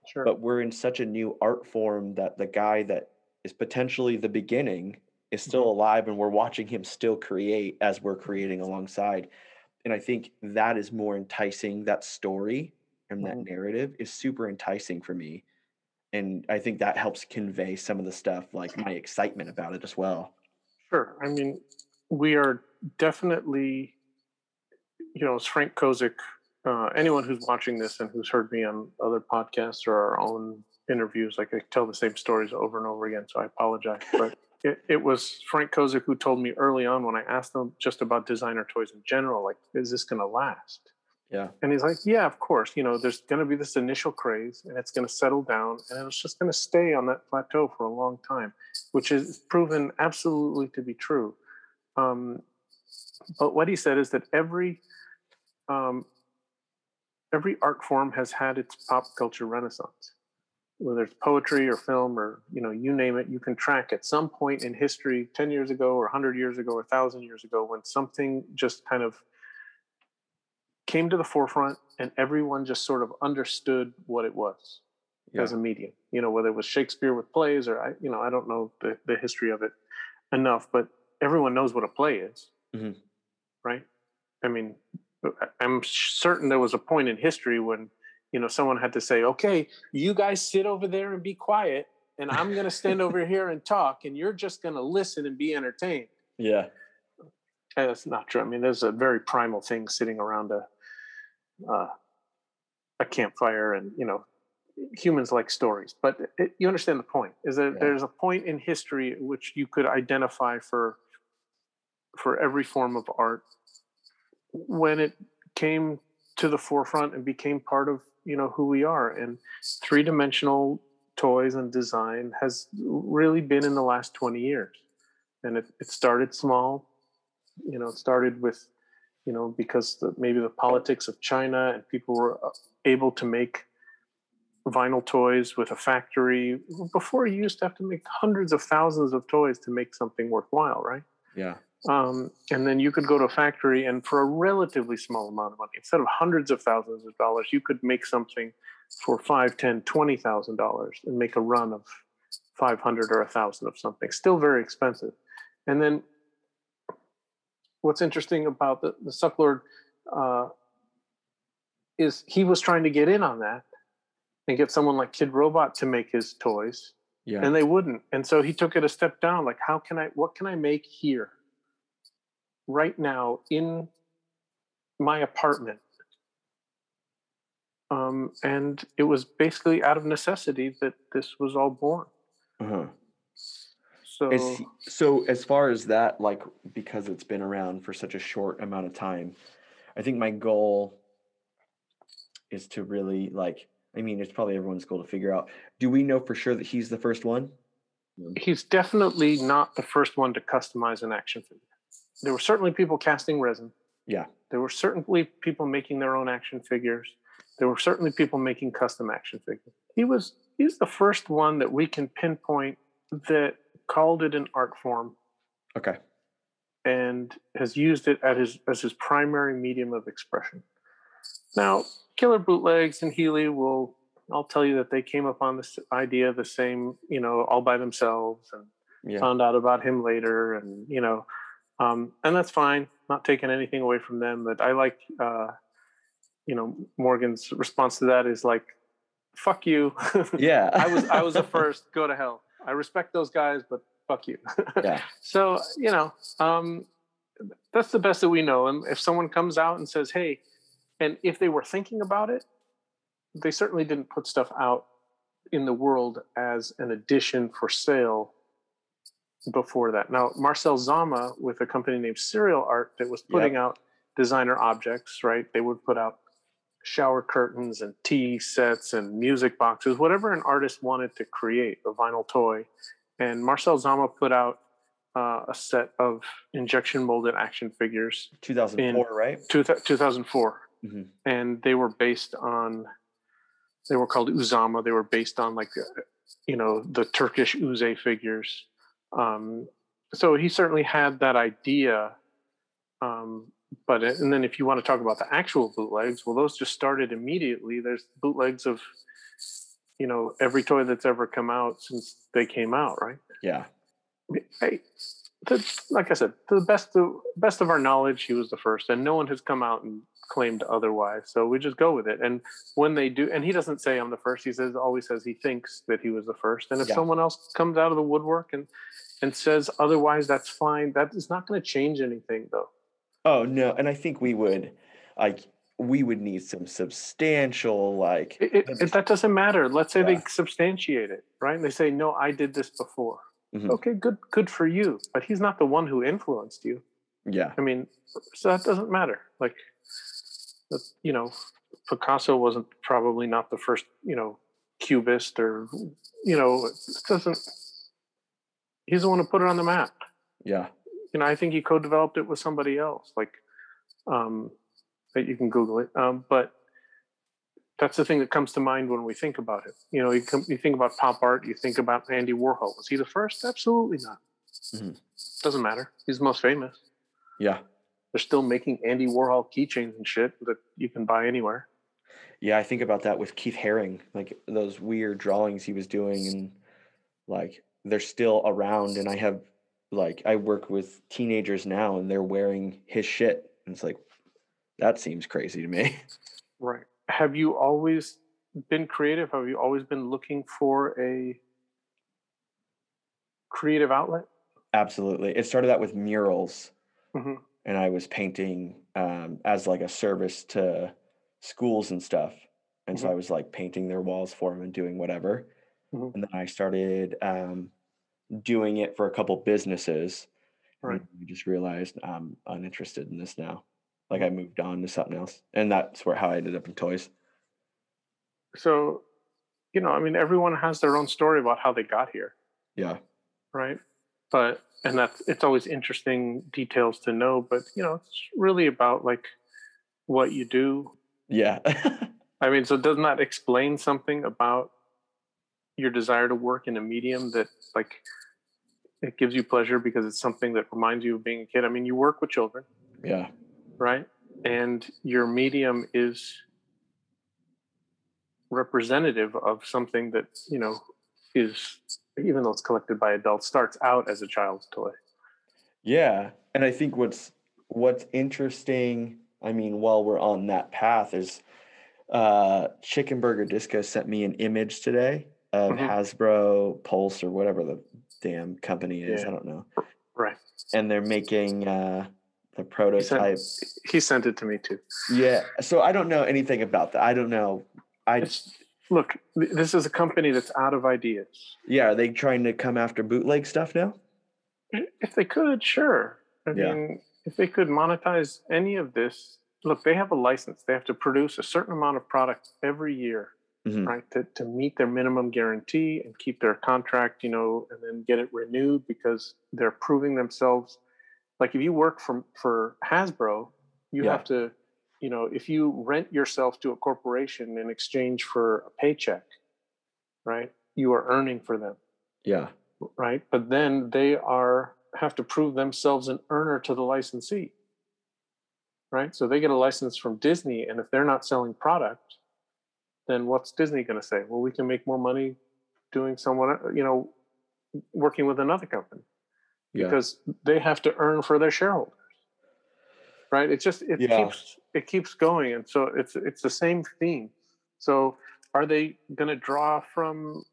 Speaker 2: Sure.
Speaker 1: but we're in such a new art form that the guy that is potentially the beginning is still mm-hmm. alive and we're watching him still create as we're mm-hmm. creating alongside. And i think that is more enticing that story and that mm-hmm. narrative is super enticing for me. And i think that helps convey some of the stuff like my excitement about it as well.
Speaker 2: Sure. I mean, we are definitely, you know, as Frank Kozik, uh, anyone who's watching this and who's heard me on other podcasts or our own interviews, like I tell the same stories over and over again, so I apologize. But it, it was Frank Kozik who told me early on when I asked him just about designer toys in general, like, is this going to last?
Speaker 1: yeah
Speaker 2: And he's like, yeah, of course. You know, there's going to be this initial craze and it's going to settle down and it's just going to stay on that plateau for a long time, which is proven absolutely to be true. Um, but what he said is that every um, every art form has had its pop culture renaissance. Whether it's poetry or film or you know you name it, you can track at some point in history, ten years ago or hundred years ago or thousand years ago, when something just kind of came to the forefront and everyone just sort of understood what it was
Speaker 1: yeah.
Speaker 2: as a medium. You know whether it was shakespeare with plays or i you know i don't know the, the history of it enough but everyone knows what a play is.
Speaker 1: Mhm.
Speaker 2: right? I mean i'm certain there was a point in history when you know someone had to say okay you guys sit over there and be quiet and i'm going to stand over here and talk and you're just going to listen and be entertained
Speaker 1: Yeah.
Speaker 2: and that's not true i mean there's a very primal thing sitting around a uh, a campfire and you know humans like stories but it, you understand the point is that
Speaker 1: Yeah.
Speaker 2: there's a point in history at which you could identify for for every form of art when it came to the forefront and became part of you know who we are. And three-dimensional toys and design has really been in the last 20 years. And it, it started small you know it started with you know because the, maybe the politics of china and people were uh, able to make vinyl toys with a factory. Before you used to have to make hundreds of thousands of toys to make something worthwhile right?
Speaker 1: Yeah.
Speaker 2: Um, and then you could go to a factory and for a relatively small amount of money instead of hundreds of thousands of dollars you could make something for five ten twenty thousand dollars and make a run of 500 or a thousand of something. Still very expensive. And then what's interesting about the, the sucklord uh, is he was trying to get in on that and get someone like kidrobot to make his toys
Speaker 1: Yeah.
Speaker 2: and they wouldn't. And so he took it a step down like how can i what can i make here right now in my apartment um, and it was basically out of necessity that this was all born
Speaker 1: uh-huh.
Speaker 2: so
Speaker 1: Is so as far as that, like because it's been around for such a short amount of time, I think my goal is to really like. I mean, it's probably everyone's goal to figure out. Do we know for sure that he's the first one?
Speaker 2: he's definitely not the first one to customize an action figure there were certainly people casting resin
Speaker 1: Yeah.
Speaker 2: there were certainly people making their own action figures there were certainly people making custom action figures he was he's the first one that we can pinpoint that called it an art form
Speaker 1: Okay.
Speaker 2: and has used it at his as his primary medium of expression. Now, Killer Bootlegs and Healy will I'll tell you that they came up on this idea the same, you know, all by themselves and
Speaker 1: Yeah.
Speaker 2: found out about him later and you know um, and that's fine not taking anything away from them but i like uh, you know morgan's response to that is like fuck you
Speaker 1: Yeah.
Speaker 2: i was i was the first go to hell i respect those guys but fuck you
Speaker 1: Yeah.
Speaker 2: so you know um, that's the best that we know and if someone comes out and says hey and if they were thinking about it they certainly didn't put stuff out in the world as an addition for sale before that. Now marcel dzama with a company named cereal art that was putting out designer objects right they would put out shower curtains and tea sets and music boxes whatever an artist wanted to create a vinyl toy. And marcel dzama put out uh, a set of injection molded action figures
Speaker 1: 2004, right?
Speaker 2: two, 2004
Speaker 1: Mhm.
Speaker 2: and they were based on they were called uzama. They were based on like uh, you know the turkish uze figures um, so he certainly had that idea um, but it- and then if you want to talk about the actual bootlegs well those just started immediately there's bootlegs of you know every toy that's ever come out since they came out right
Speaker 1: Yeah.
Speaker 2: hey, like I said, to the best of best of our knowledge, he was the first, and no one has come out and claimed otherwise. So we just go with it. And when they do, and he doesn't say I'm the first. He says always says he thinks that he was the first. And if
Speaker 1: Yeah.
Speaker 2: someone else comes out of the woodwork and and says otherwise, that's fine. That is not going to change anything, though.
Speaker 1: Oh no, and I think we would like we would need some substantial like
Speaker 2: It, it, it- that doesn't matter. Let's say they substantiate it, right? And they say, no, I did this before.
Speaker 1: Mhm.
Speaker 2: Okay, good, good for you. But he's not the one who influenced you.
Speaker 1: yeah.
Speaker 2: I mean, so that doesn't matter. Like, you know, Picasso wasn't probably not the first, you know, cubist or, you know, it doesn't. He's the one who put it on the map.
Speaker 1: Yeah.
Speaker 2: You know, I think he co-developed it with somebody else. Like, um, that you can Google it. Um, but that's the thing that comes to mind when we think about it. You know, you, come, you think about pop art, you think about Andy Warhol. Was he the first? Absolutely not.
Speaker 1: Mhm.
Speaker 2: Doesn't matter. He's the most famous
Speaker 1: Yeah.
Speaker 2: they're still making Andy Warhol keychains and shit that you can buy anywhere.
Speaker 1: Yeah, I think about that with Keith Haring, like those weird drawings he was doing, and like they're still around. And I have like I work with teenagers now, and they're wearing his shit, and it's like that seems crazy to me.
Speaker 2: Right. have you always been creative? Have you always been looking for a creative outlet?
Speaker 1: Absolutely. It started out with murals,
Speaker 2: Mhm.
Speaker 1: and I was painting um, as like a service to schools and stuff. And so
Speaker 2: Mhm.
Speaker 1: I was like painting their walls for them and doing whatever.
Speaker 2: Mhm.
Speaker 1: And then I started um, doing it for a couple businesses.
Speaker 2: Right.
Speaker 1: And I just realized I'm uninterested in this now. Like mm. I moved on to something else, and that's where how I ended up in toys.
Speaker 2: So, you know, I mean, everyone has their own story about how they got here.
Speaker 1: Yeah.
Speaker 2: right but and that's it's always interesting details to know but you know it's really about like what you do
Speaker 1: Yeah.
Speaker 2: i mean so doesn't that explain something about your desire to work in a medium that like it gives you pleasure because it's something that reminds you of being a kid. I mean you work with children.
Speaker 1: Yeah.
Speaker 2: right? And your medium is representative of something that you know is even though it's collected by adults starts out as a child's toy.
Speaker 1: Yeah, and I think what's what's interesting, I mean, while we're on that path, is uh, Chicken Burger Disco sent me an image today of
Speaker 2: Mhm.
Speaker 1: Hasbro Pulse or whatever the damn company is.
Speaker 2: Yeah.
Speaker 1: I don't know,
Speaker 2: right
Speaker 1: and they're making uh, the
Speaker 2: he
Speaker 1: prototype.
Speaker 2: sent, he sent it to me too
Speaker 1: Yeah, so I don't know anything about that. I don't know. I
Speaker 2: it's look this is a company that's out of ideas
Speaker 1: yeah, are they trying to come after bootleg stuff now?
Speaker 2: if they could sure i
Speaker 1: Yeah.
Speaker 2: mean if they could monetize any of this look they have a license they have to produce a certain amount of product every year
Speaker 1: Mhm.
Speaker 2: right to, to meet their minimum guarantee and keep their contract you know and then get it renewed because they're proving themselves. Like if you work for for hasbro you
Speaker 1: Yeah.
Speaker 2: have to you know if you rent yourself to a corporation in exchange for a paycheck right you are earning for them.
Speaker 1: Yeah,
Speaker 2: right? But then they are have to prove themselves an earner to the licensee. Right? So they get a license from disney and if they're not selling product then what's disney going to say? Well we can make more money doing someone you know working with another company
Speaker 1: yeah,
Speaker 2: because they have to earn for their shareholders right? It just it
Speaker 1: Yeah.
Speaker 2: keeps it keeps going and so it's it's the same theme. So are they going to draw from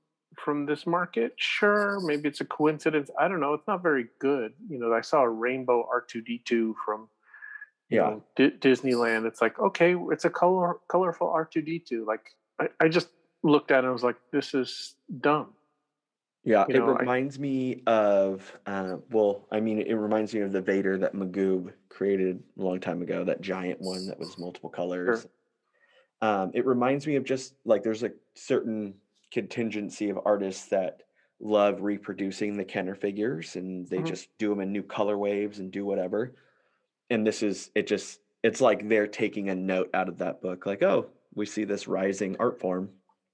Speaker 2: from this market? Sure maybe it's a coincidence. I don't know it's not very good. You know i saw a rainbow r2d2 from you
Speaker 1: yeah.
Speaker 2: know, D- disneyland. It's like okay it's a color colorful r2d2 like I, I just looked at it and was like this is dumb
Speaker 1: Yeah,
Speaker 2: You
Speaker 1: it
Speaker 2: know, I-
Speaker 1: reminds me of, uh, well, I mean, it reminds me of the Vader that Magoob created a long time ago, that giant one that was multiple colors. Um, it reminds me of just like there's a certain contingency of artists that love reproducing the Kenner figures and they
Speaker 2: Mhm.
Speaker 1: just do them in new color waves and do whatever. And this is, it just, it's like they're taking a note out of that book, like, oh, we see this rising art form.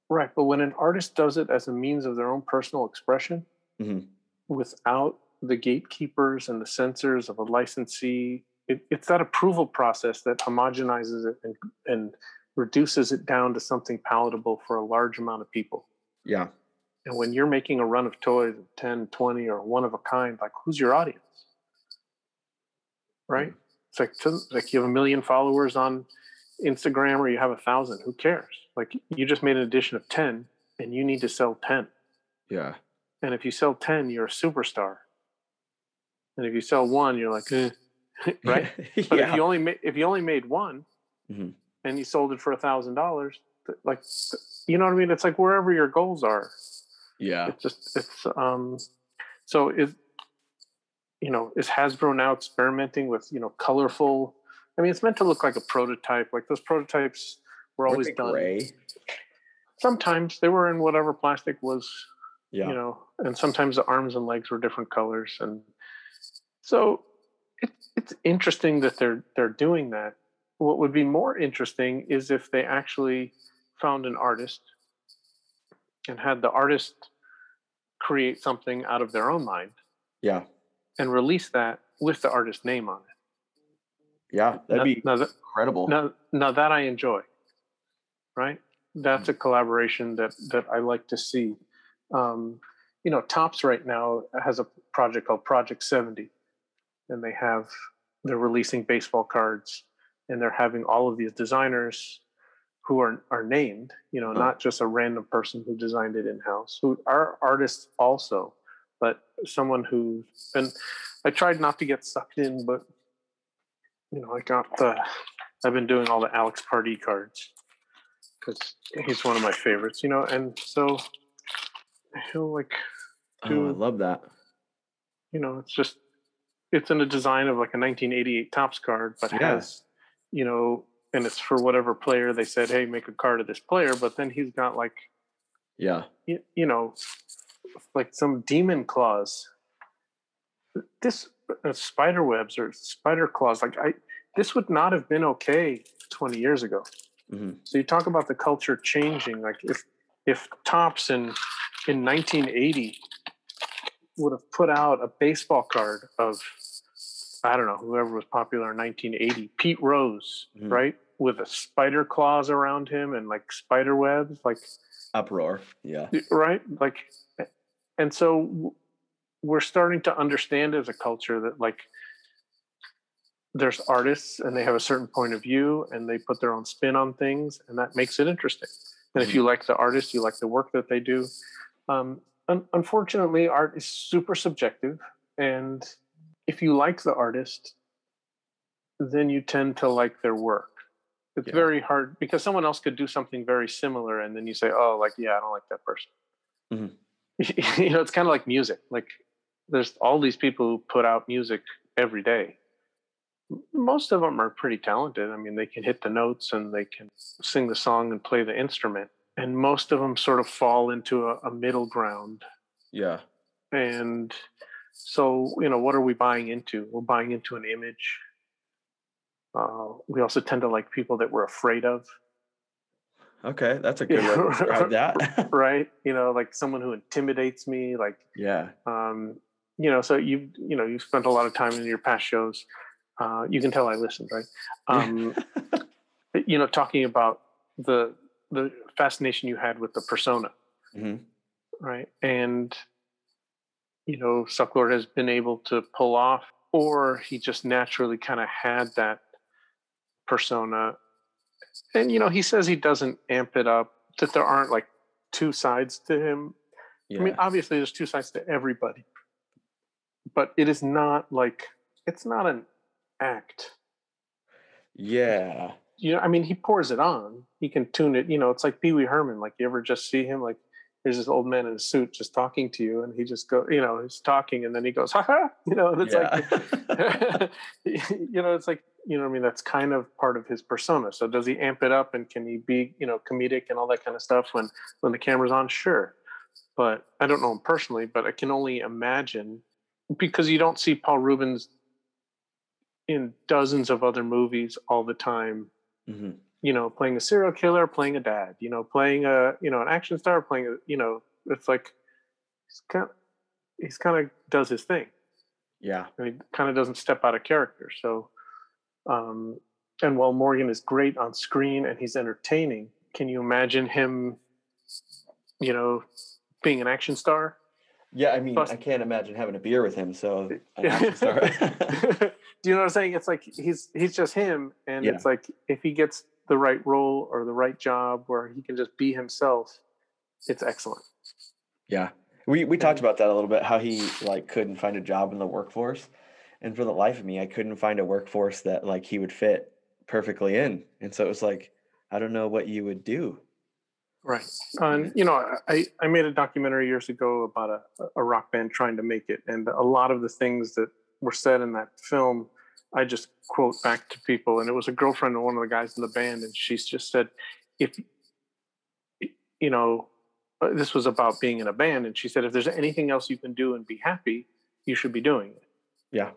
Speaker 2: Right, but when an artist does it as a means of their own personal expression,
Speaker 1: Mhm.
Speaker 2: without the gatekeepers and the censors of a licensee, it, it's that approval process that homogenizes it and, and reduces it down to something palatable for a large amount of people.
Speaker 1: Yeah.
Speaker 2: And when you're making a run of toys of 10, 20, or one of a kind, like who's your audience? Right? It's like, to- like you have a million followers on Instagram or you have a thousand. Who cares? Like you just made an edition of 10 and you need to sell 10.
Speaker 1: Yeah.
Speaker 2: And if you sell 10, you're a superstar. And if you sell one, you're like, eh. right? But if you only ma- if you only made one
Speaker 1: Mhm.
Speaker 2: and you sold it for a thousand dollars, like you know what I mean? It's like wherever your goals are.
Speaker 1: yeah.
Speaker 2: It's just it's um so is you know, is Hasbro now experimenting with, you know, colorful I mean it's meant to look like a prototype. Like those prototypes were always done.
Speaker 1: gray.
Speaker 2: Sometimes they were in whatever plastic was
Speaker 1: Yeah.
Speaker 2: you know, and sometimes the arms and legs were different colors, and so it, it's interesting that they're they're doing that. What would be more interesting is if they actually found an artist and had the artist create something out of their own mind
Speaker 1: yeah.
Speaker 2: and release that with the artist name on it.
Speaker 1: Yeah. That'd
Speaker 2: now,
Speaker 1: be
Speaker 2: now, that,
Speaker 1: incredible.
Speaker 2: now, now that I enjoy, right? That's a collaboration that that I like to see. Um, you know, Topps right now has a project called Project 70, and they have they're releasing baseball cards, and they're having all of these designers who are are named, you know,
Speaker 1: Oh.
Speaker 2: not just a random person who designed it in house, who are artists also, but someone who and I tried not to get sucked in, but you know, I got the I've been doing all the Alex Pardee cards because he's one of my favorites, you know, and so he'll like
Speaker 1: Oh, I love that.
Speaker 2: you know, it's just it's in a design of like a 1988 topps card, but
Speaker 1: Yeah.
Speaker 2: has you know, and it's for whatever player they said, hey, make a card of this player, but then he's got like
Speaker 1: Yeah.
Speaker 2: you, you know, like some demon claws. This spider webs or spider claws, like I, this would not have been okay 20 years ago.
Speaker 1: Mhm.
Speaker 2: So you talk about the culture changing. Like if if Topps in in 1980 would have put out a baseball card of I don't know whoever was popular in 1980, Pete Rose,
Speaker 1: Mhm.
Speaker 2: right, with a spider claws around him and like spider webs, like
Speaker 1: Uproar. Yeah.
Speaker 2: right like and so we're starting to understand as a culture that like there's artists and they have a certain point of view and they put their own spin on things and that makes it interesting. And if you like the artist you like the work that they do. Um, un- unfortunately art is super subjective and if you like the artist then you tend to like their work. It's
Speaker 1: Yeah.
Speaker 2: very hard because someone else could do something very similar and then you say oh like yeah i don't like that person.
Speaker 1: Mhm.
Speaker 2: you know it's kind of like music. Like there's all these people who put out music every day most of them are pretty talented i mean they can hit the notes and they can sing the song and play the instrument and most of them sort of fall into a, a middle ground
Speaker 1: Yeah.
Speaker 2: and so you know what are we buying into we're buying into an image uh, we also tend to like people that we're afraid of
Speaker 1: Okay. That's a good way to describe that.
Speaker 2: right you know like someone who intimidates me like
Speaker 1: yeah.
Speaker 2: um, you know so you you know you spent a lot of time in your past shows. Uh, you can tell i listened right? Um, you know talking about the the fascination you had with the persona.
Speaker 1: Mhm.
Speaker 2: right? And you know sucklord has been able to pull off or he just naturally kind of had that persona. And you know he says he doesn't amp it up that there aren't like two sides to him.
Speaker 1: Yeah.
Speaker 2: I mean, obviously, there's two sides to everybody, but it is not like it's not an act.
Speaker 1: yeah.
Speaker 2: You know, I mean, he pours it on. He can tune it. You know, it's like Pee Wee Herman. Like you ever just see him? Like there's this old man in a suit just talking to you, and he just go, you know, he's talking, and then he goes, ha ha. You know, it's like, you know, it's like, you know, I mean, that's kind of part of his persona. So does he amp it up, and can he be, you know, comedic and all that kind of stuff when when the camera's on? Sure, but I don't know him personally, but I can only imagine because you don't see Paul Reubens in dozens of other movies all the time
Speaker 1: Mhm.
Speaker 2: you know, playing a serial killer, playing a dad, you know, playing a, you know, an action star, playing a, you know, it's like he's kind of, he's kind of does his thing
Speaker 1: Yeah.
Speaker 2: and he kind of doesn't step out of character. So, um, and while Morgan is great on screen and he's entertaining, can you imagine him, you know, being an action star?
Speaker 1: Yeah. I mean,
Speaker 2: Plus-
Speaker 1: I can't imagine having a beer with him. So I have to start.
Speaker 2: Do you know what I'm saying? It's like he's he's just him, and
Speaker 1: Yeah.
Speaker 2: it's like if he gets the right role or the right job where he can just be himself, it's excellent.
Speaker 1: Yeah. We we talked about that a little bit, how he like couldn't find a job in the workforce. And for the life of me, I couldn't find a workforce that like he would fit perfectly in. And so it was like, I don't know what you would do.
Speaker 2: Right. And you know, I I made a documentary years ago about a a rock band trying to make it, and a lot of the things that were said in that film, I just quote back to people, and it was a girlfriend of one of the guys in the band, and she's just said, if you know, uh, this was about being in a band, and she said, if there's anything else you can do and be happy, you should be doing it.
Speaker 1: Yeah.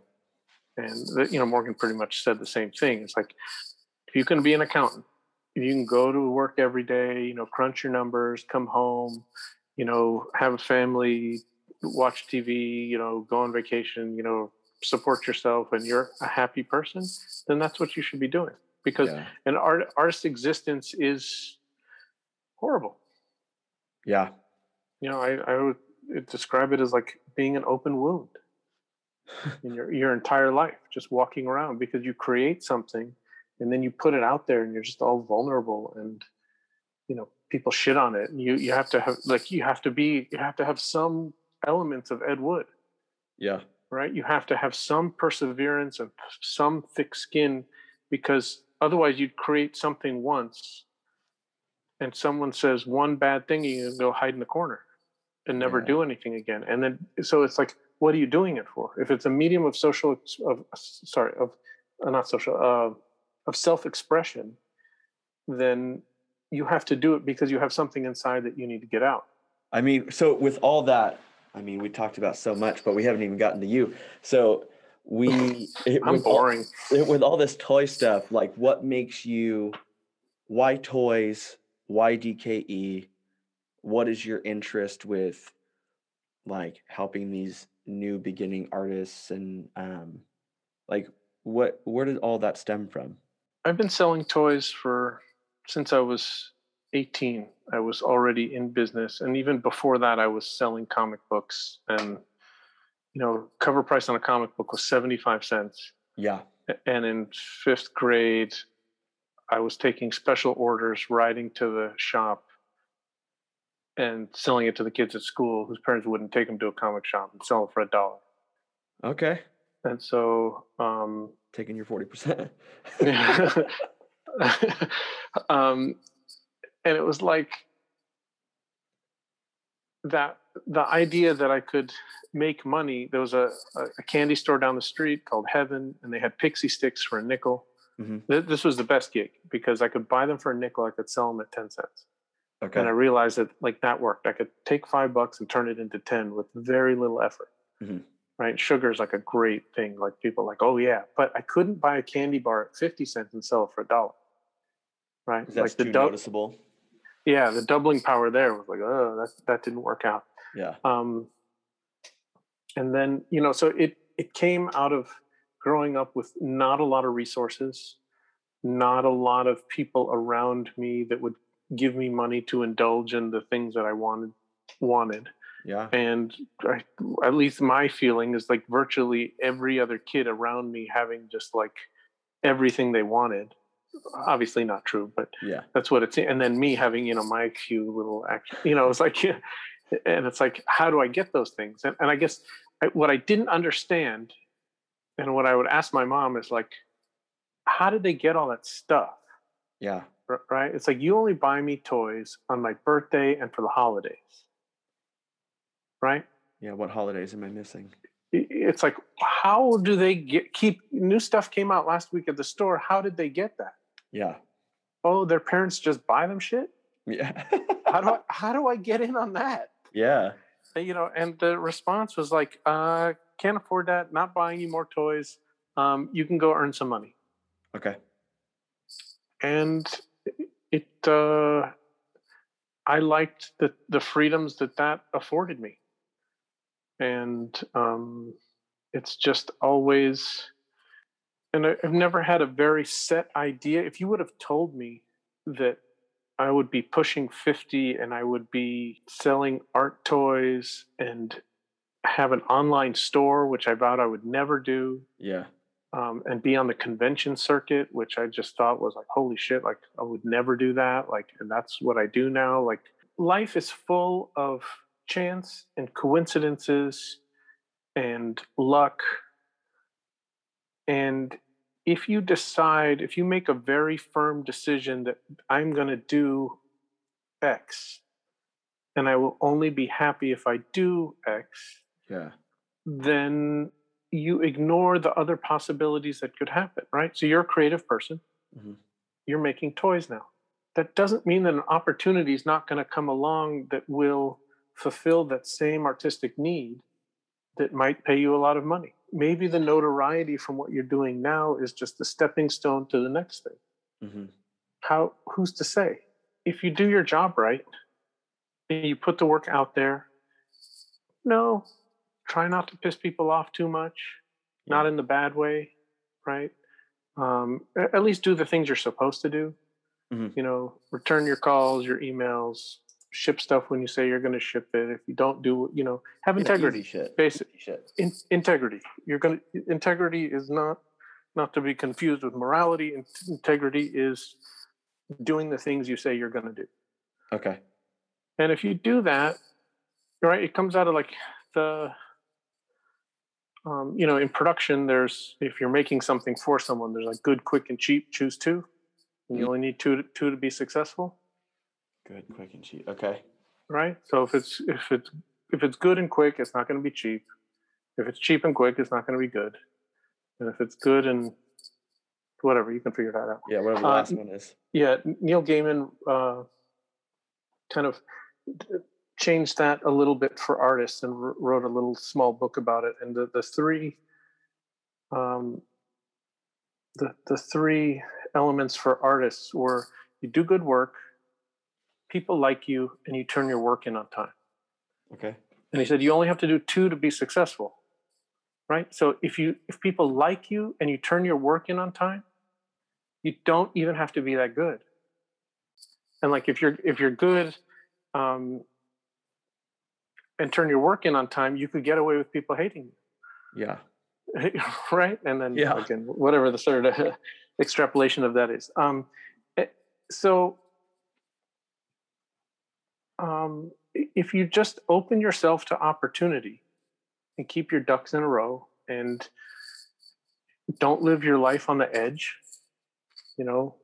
Speaker 2: And the, you know, Morgan pretty much said the same thing. It's like if you can be an accountant, if you can go to work every day, you know, crunch your numbers, come home, you know, have a family, watch TV, you know, go on vacation, you know, support yourself, and you're a happy person, then that's what you should be doing. Because
Speaker 1: Yeah.
Speaker 2: an art artist's existence is horrible.
Speaker 1: Yeah.
Speaker 2: You know, I, I would describe it as like being an open wound in your your entire life, just walking around because you create something and then you put it out there and you're just all vulnerable and you know people shit on it. And you you have to have like you have to be you have to have some elements of Ed Wood,
Speaker 1: Yeah.
Speaker 2: right? You have to have some perseverance and some thick skin because otherwise you'd create something once and someone says one bad thing and you go hide in the corner and never
Speaker 1: Yeah.
Speaker 2: do anything again. And then so it's like what are you doing it for? If it's a medium of social of sorry, of uh, not social uh, of self-expression, then you have to do it because you have something inside that you need to get out.
Speaker 1: I mean, so with all that, I mean, we talked about so much, but we haven't even gotten to you. So we, it-
Speaker 2: I'm
Speaker 1: with all-
Speaker 2: boring.
Speaker 1: it- with all this toy stuff, like what makes you, why toys, why DKE? What is your interest with like helping these new beginning artists and um like what where did all that stem from?
Speaker 2: I've been selling toys for since I was 18. I was already in business, and even before that, I was selling comic books. And you know, cover price on a comic book was 75 cents.
Speaker 1: Yeah.
Speaker 2: And in fifth grade, I was taking special orders, riding to the shop, and selling it to the kids at school whose parents wouldn't take them to a comic shop and sell it for a dollar.
Speaker 1: Okay.
Speaker 2: And so, um,
Speaker 1: Taking your 40%.
Speaker 2: Um, and it was like that the idea that I could make money. There was a, a, candy store down the street called Heaven, and they had pixie sticks for a nickel.
Speaker 1: Mhm.
Speaker 2: This was the best gig because I could buy them for a nickel. I could sell them at 10 cents.
Speaker 1: okay.
Speaker 2: And I realized that like that worked. I could take five bucks and turn it into 10 with very little effort.
Speaker 1: Mhm.
Speaker 2: Right. Sugar is like a great thing. Like people are like, oh yeah, but I couldn't buy a candy bar at 50 cents and sell it for a dollar. Right.
Speaker 1: That's
Speaker 2: like the
Speaker 1: too
Speaker 2: dou-
Speaker 1: noticeable.
Speaker 2: yeah, the doubling power there was like, oh, that that didn't work out.
Speaker 1: Yeah.
Speaker 2: Um, and then you know, so it it came out of growing up with not a lot of resources, not a lot of people around me that would give me money to indulge in the things that I wanted wanted.
Speaker 1: Yeah.
Speaker 2: And I, at least my feeling is like virtually every other kid around me having just like everything they wanted. Obviously not true, but
Speaker 1: Yeah.
Speaker 2: that's what it's and then me having you know my cute little action you know it's like and it's like how do i get those things and, and i guess I, what i didn't understand and what i would ask my mom is like how did they get all that stuff
Speaker 1: Yeah.
Speaker 2: Right it's like you only buy me toys on my birthday and for the holidays right
Speaker 1: Yeah. What holidays am I missing?
Speaker 2: It's like how do they get keep new stuff came out last week at the store how did they get that
Speaker 1: Yeah.
Speaker 2: oh their parents just buy them shit
Speaker 1: Yeah.
Speaker 2: how do i how do i get in on that
Speaker 1: yeah.
Speaker 2: You know, and the response was like, uh, can't afford that, not buying you more toys. Um, you can go earn some money.
Speaker 1: Okay.
Speaker 2: And it, uh, I liked the, the freedoms that that afforded me. And um, it's just always, and I- I've never had a very set idea. If you would have told me that I would be pushing 50 and I would be selling art toys and have an online store, which I vowed I would never do,
Speaker 1: Yeah.
Speaker 2: um, and be on the convention circuit, which I just thought was like, holy shit, like I would never do that. Like, and that's what I do now. Like, life is full of chance and coincidences and luck. And if you decide, if you make a very firm decision that I'm going to do X, and I will only be happy if I do X,
Speaker 1: Yeah.
Speaker 2: then you ignore the other possibilities that could happen, right? So you're a creative person.
Speaker 1: Mhm.
Speaker 2: You're making toys now. That doesn't mean that an opportunity is not going to come along that will fulfill that same artistic need that might pay you a lot of money. Maybe the notoriety from what you're doing now is just a stepping stone to the next thing.
Speaker 1: hmm
Speaker 2: How who's to say? If you do your job right and you put the work out there, no, try not to piss people off too much, not in the bad way, right? Um, at least do the things you're supposed to do.
Speaker 1: Mhm.
Speaker 2: You know, return your calls, your emails, ship stuff when you say you're going to ship it. If you don't do, you know, have integrity.
Speaker 1: shit.
Speaker 2: Basic
Speaker 1: shit.
Speaker 2: in, integrity. You're going to integrity is not not to be confused with morality. In- Integrity is doing the things you say you're going to do.
Speaker 1: Okay.
Speaker 2: And if you do that, right, it comes out of like the, um, you know, in production, there's if you're making something for someone, there's like good, quick, and cheap. Choose two, and you
Speaker 1: Mm.
Speaker 2: only need two to, two to be successful,
Speaker 1: Good, quick and cheap. Okay.
Speaker 2: right? So if it's if it's if it's good and quick, it's not going to be cheap. If it's cheap and quick, it's not going to be good. And if it's good and whatever, you can figure that out.
Speaker 1: Yeah, whatever the
Speaker 2: Uh,
Speaker 1: last one is.
Speaker 2: yeah neil gaiman uh, kind of changed that a little bit for artists and wrote a little small book about it and the, the three um, the, the three elements for artists were you do good work people like you and you turn your work in on time
Speaker 1: Okay.
Speaker 2: and he said you only have to do two to be successful right so if you if people like you and you turn your work in on time you don't even have to be that good and like if you're if you're good um, and turn your work in on time you could get away with people hating you. Yeah. right and then
Speaker 1: Yeah.
Speaker 2: again whatever the sort of extrapolation of that is um, eh, so um, if you just open yourself to opportunity and keep your ducks in a row and don't live your life on the edge you know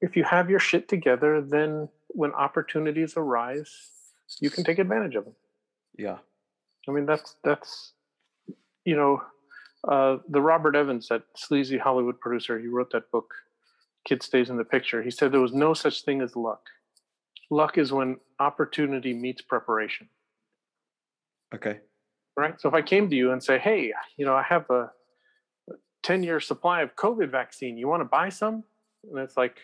Speaker 2: if you have your shit together then when opportunities arise you can take advantage of them
Speaker 1: Yeah.
Speaker 2: I mean, that's that's you know, uh, the Robert Evans, that sleazy Hollywood producer, he wrote that book, "Kid Stays in the Picture." He said there was no such thing as luck. Luck is when opportunity meets preparation,
Speaker 1: Okay.
Speaker 2: right? So if I came to you and say, "Hey, you know, I have a ten-year supply of COVID vaccine. You want to buy some?" and it's like,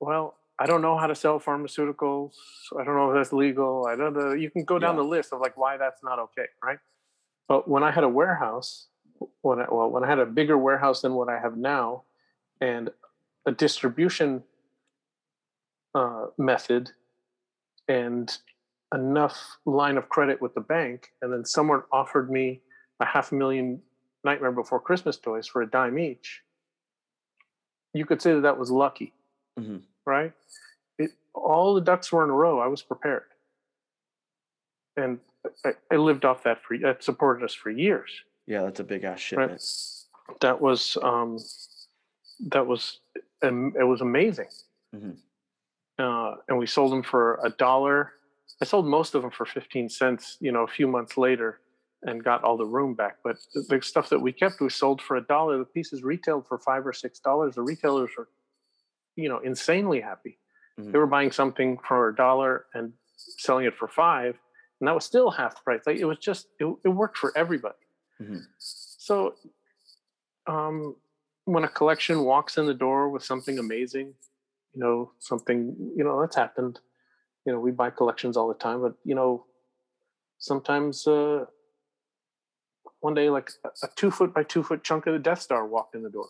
Speaker 2: well, I don't know how to sell pharmaceuticals. I don't know if that's legal. I don't know. You can go down
Speaker 1: Yeah.
Speaker 2: the list of like why that's not okay, right? But when I had a warehouse, when I, well, when I had a bigger warehouse than what I have now, and a distribution uh, method, and enough line of credit with the bank, and then someone offered me a half a million Nightmare Before Christmas toys for a dime each, you could say that that was lucky,
Speaker 1: Mhm.
Speaker 2: right? It, all the ducks were in a row. I was prepared, and I, I lived off that for that supported us for years.
Speaker 1: Yeah, that's a big ass
Speaker 2: Right. That was um, that was um, it was amazing,
Speaker 1: Mhm.
Speaker 2: Uh, and we sold them for a dollar. I sold most of them for fifteen cents. You know, a few months later, and got all the room back. But the, stuff that we kept, we sold for a dollar. The pieces retailed for five or six dollars. The retailers were, you know, insanely happy.
Speaker 1: Mhm.
Speaker 2: They were buying something for a dollar and selling it for five, and that was still half the price. Like it was just it, it worked for everybody.
Speaker 1: Mhm.
Speaker 2: So, um, when a collection walks in the door with something amazing, you know, something you know that's happened. You know, we buy collections all the time, but you know, sometimes uh, one day like a, two foot by two foot chunk of the Death Star walked in the door.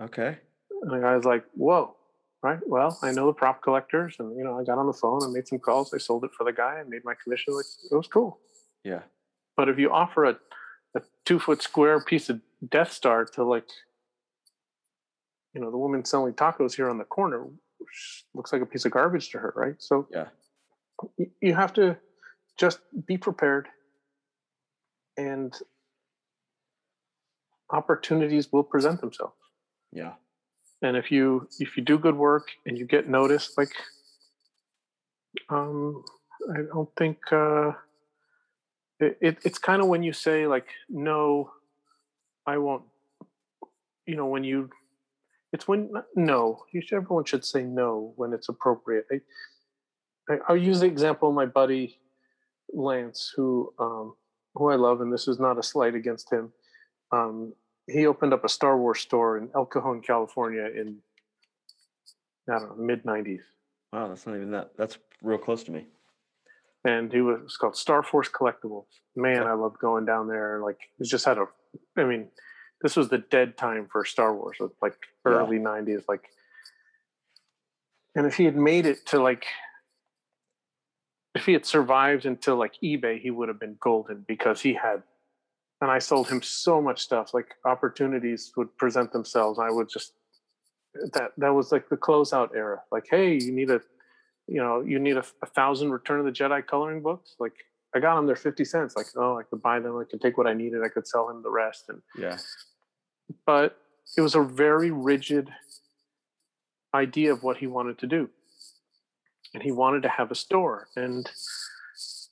Speaker 1: Okay.
Speaker 2: And the guy's like, whoa, right? Well, I know the prop collectors. And, you know, I got on the phone and made some calls. I sold it for the guy and made my commission. Like, it was cool.
Speaker 1: Yeah.
Speaker 2: But if you offer a, a two foot square piece of Death Star to, like, you know, the woman selling tacos here on the corner, looks like a piece of garbage to her, right? So
Speaker 1: Yeah.
Speaker 2: you have to just be prepared and opportunities will present themselves
Speaker 1: Yeah.
Speaker 2: and if you if you do good work and you get noticed like um i don't think uh it, it it's kind of when you say like no i won't you know when you it's when no you should, everyone should say no when it's appropriate I, I, i'll use the example of my buddy lance who um who i love and this is not a slight against him um he opened up a Star Wars store in El Cajon, California in I don't know, mid nineties.
Speaker 1: Wow, that's not even that. That's real close to me.
Speaker 2: And he was, it was called Star Force Collectibles. Man, I loved going down there. Like it just had a I mean, this was the dead time for Star Wars, like
Speaker 1: Yeah.
Speaker 2: early nineties, like and if he had made it to like if he had survived until like eBay, he would have been golden because he had and I sold him so much stuff. Like opportunities would present themselves. I would just that that was like the closeout era. Like, hey, you need a, you know, you need a, a thousand Return of the Jedi coloring books. Like, I got them. They're fifty cents. Like, oh, I could buy them. I could take what I needed. I could sell him the rest. And
Speaker 1: Yeah.
Speaker 2: But it was a very rigid idea of what he wanted to do. And he wanted to have a store and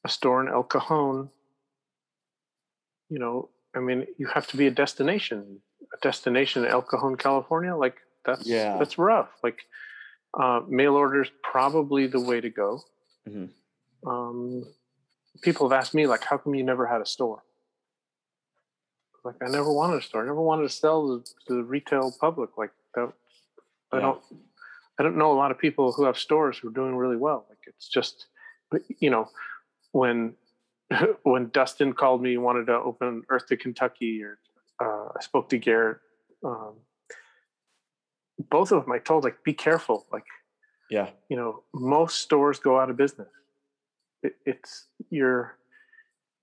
Speaker 2: a store in El Cajon. You know, I mean, you have to be a destination, a destination in El Cajon, California. Like that's
Speaker 1: Yeah.
Speaker 2: that's rough. Like uh, mail orders probably the way to go.
Speaker 1: Mhm.
Speaker 2: Um, people have asked me like, how come you never had a store? Like I never wanted a store. I never wanted to sell to, to the retail public like that. I
Speaker 1: Yeah.
Speaker 2: don't. I don't know a lot of people who have stores who are doing really well. Like it's just, you know, when when Dustin called me, wanted to open Earth to Kentucky, or uh, I spoke to Garrett. Um, both of them, I told like, be careful. Like
Speaker 1: Yeah.
Speaker 2: you know, most stores go out of business. It, it's you're,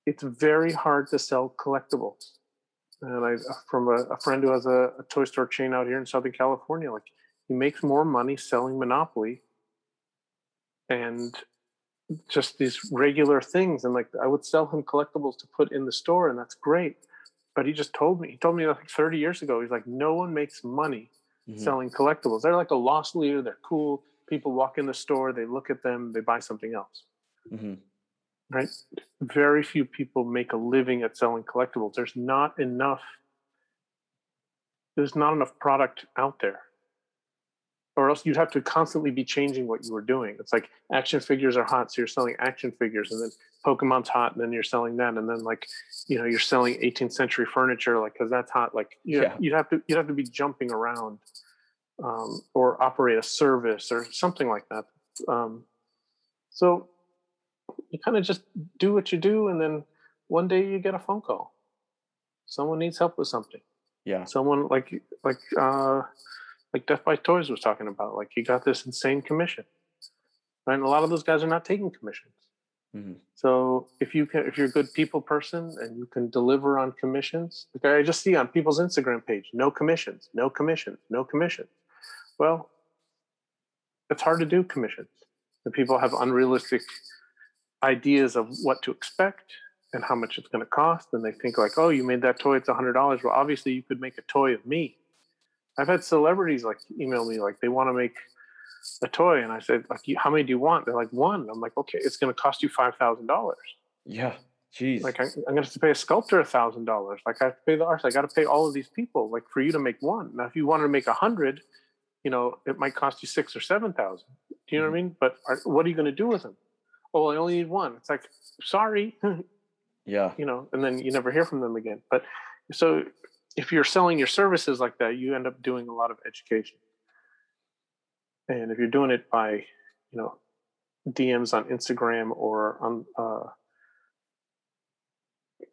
Speaker 2: it's very hard to sell collectibles. And I, from a, a friend who has a, a toy store chain out here in Southern California, like he makes more money selling Monopoly and just these regular things. And like I would sell him collectibles to put in the store, and that's great. But he just told me, he told me like 30 years ago, he's like, no one makes money
Speaker 1: Mhm.
Speaker 2: selling collectibles. They're like a lost leader. They're cool. People walk in the store, they look at them, they buy something else.
Speaker 1: Mhm.
Speaker 2: Right? Very few people make a living at selling collectibles. There's not enough. There's not enough product out there. Or else you'd have to constantly be changing what you were doing. It's like action figures are hot, so you're selling action figures, and then Pokemon's hot, and then you're selling that, and then like you know you're selling 18th century furniture, like because that's hot. Like you
Speaker 1: Yeah.
Speaker 2: you'd have to you'd have to be jumping around um, or operate a service or something like that. Um, so you kind of just do what you do, and then one day you get a phone call. Someone needs help with something.
Speaker 1: Yeah.
Speaker 2: Someone like like uh, like Death by Toys was talking about. Like you got this insane commission, right? And a lot of those guys are not taking commissions.
Speaker 1: Mhm.
Speaker 2: So if you can, if you're a good people person and you can deliver on commissions, like I just see on people's Instagram page, no commissions, no commissions, no commissions. Well, it's hard to do commissions. The people have unrealistic ideas of what to expect and how much it's going to cost, and they think like, "Oh, you made that toy; it's a hundred dollars." Well, obviously, you could make a toy of me. I've had celebrities like email me like they want to make a toy, and I said like, "How many do you want?" They're like, "One." I'm like, "Okay, it's going to cost you five thousand dollars."
Speaker 1: Yeah. Jeez.
Speaker 2: Like I, I'm going to have to pay a sculptor a thousand dollars. Like I have to pay the artist. I got to pay all of these people. Like for you to make one. Now, if you wanted to make a hundred, you know, it might cost you six or seven thousand. Do you know what I mm-hmm. mean? But are, what are you going to do with them? Oh, I only need one. It's like, sorry,
Speaker 1: yeah.
Speaker 2: you know, and then you never hear from them again. But so if you're selling your services like that, you end up doing a lot of education. And if you're doing it by, you know, DMs on Instagram or on, uh,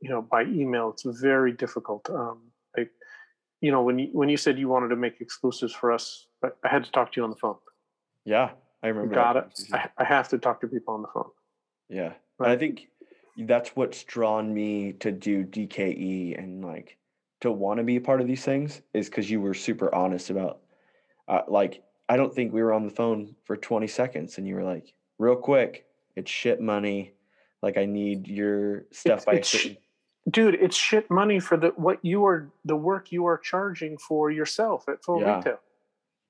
Speaker 2: you know, by email, it's very difficult. Um, I, you know, when you when you said you wanted to make exclusives for us, I, I had to talk to you on the phone.
Speaker 1: Yeah. I remember.
Speaker 2: Got it. I, I have to talk to people on the phone.
Speaker 1: Yeah.
Speaker 2: Right.
Speaker 1: I think that's what's drawn me to do DKE and like to want to be a part of these things is because you were super honest about uh, like I don't think we were on the phone for 20 seconds and you were like real quick it's shit money like I need your stuff
Speaker 2: It's-
Speaker 1: by
Speaker 2: it's dude it's shit money for the what you are the work you are charging for yourself at full
Speaker 1: Yeah.
Speaker 2: retail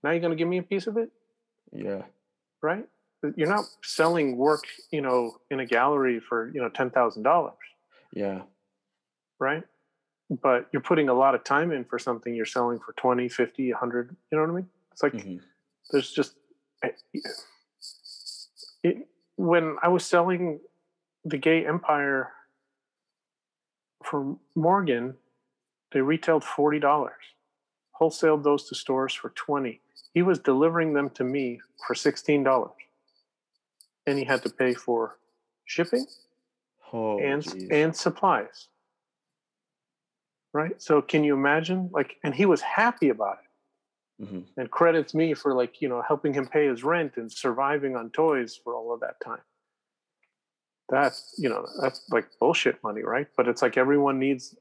Speaker 2: now you're going to give me a piece of it
Speaker 1: yeah
Speaker 2: right? You're not selling work you know in a gallery for you know $10000
Speaker 1: yeah.
Speaker 2: Right? But you're putting a lot of time in for something you're selling for 20 50 100 you know what i mean? It's like
Speaker 1: mhm,
Speaker 2: there's just it, when I was selling the Gay Empire for Morgan, they retailed forty dollars, wholesaled those to stores for twenty. He was delivering them to me for sixteen dollars, and he had to pay for shipping
Speaker 1: oh
Speaker 2: and
Speaker 1: jeez.
Speaker 2: and supplies. Right. So can you imagine? Like, and he was happy about it
Speaker 1: Mhm,
Speaker 2: and credits me for like you know helping him pay his rent and surviving on toys for all of that time that's you know that's like bullshit money right but it's like everyone needs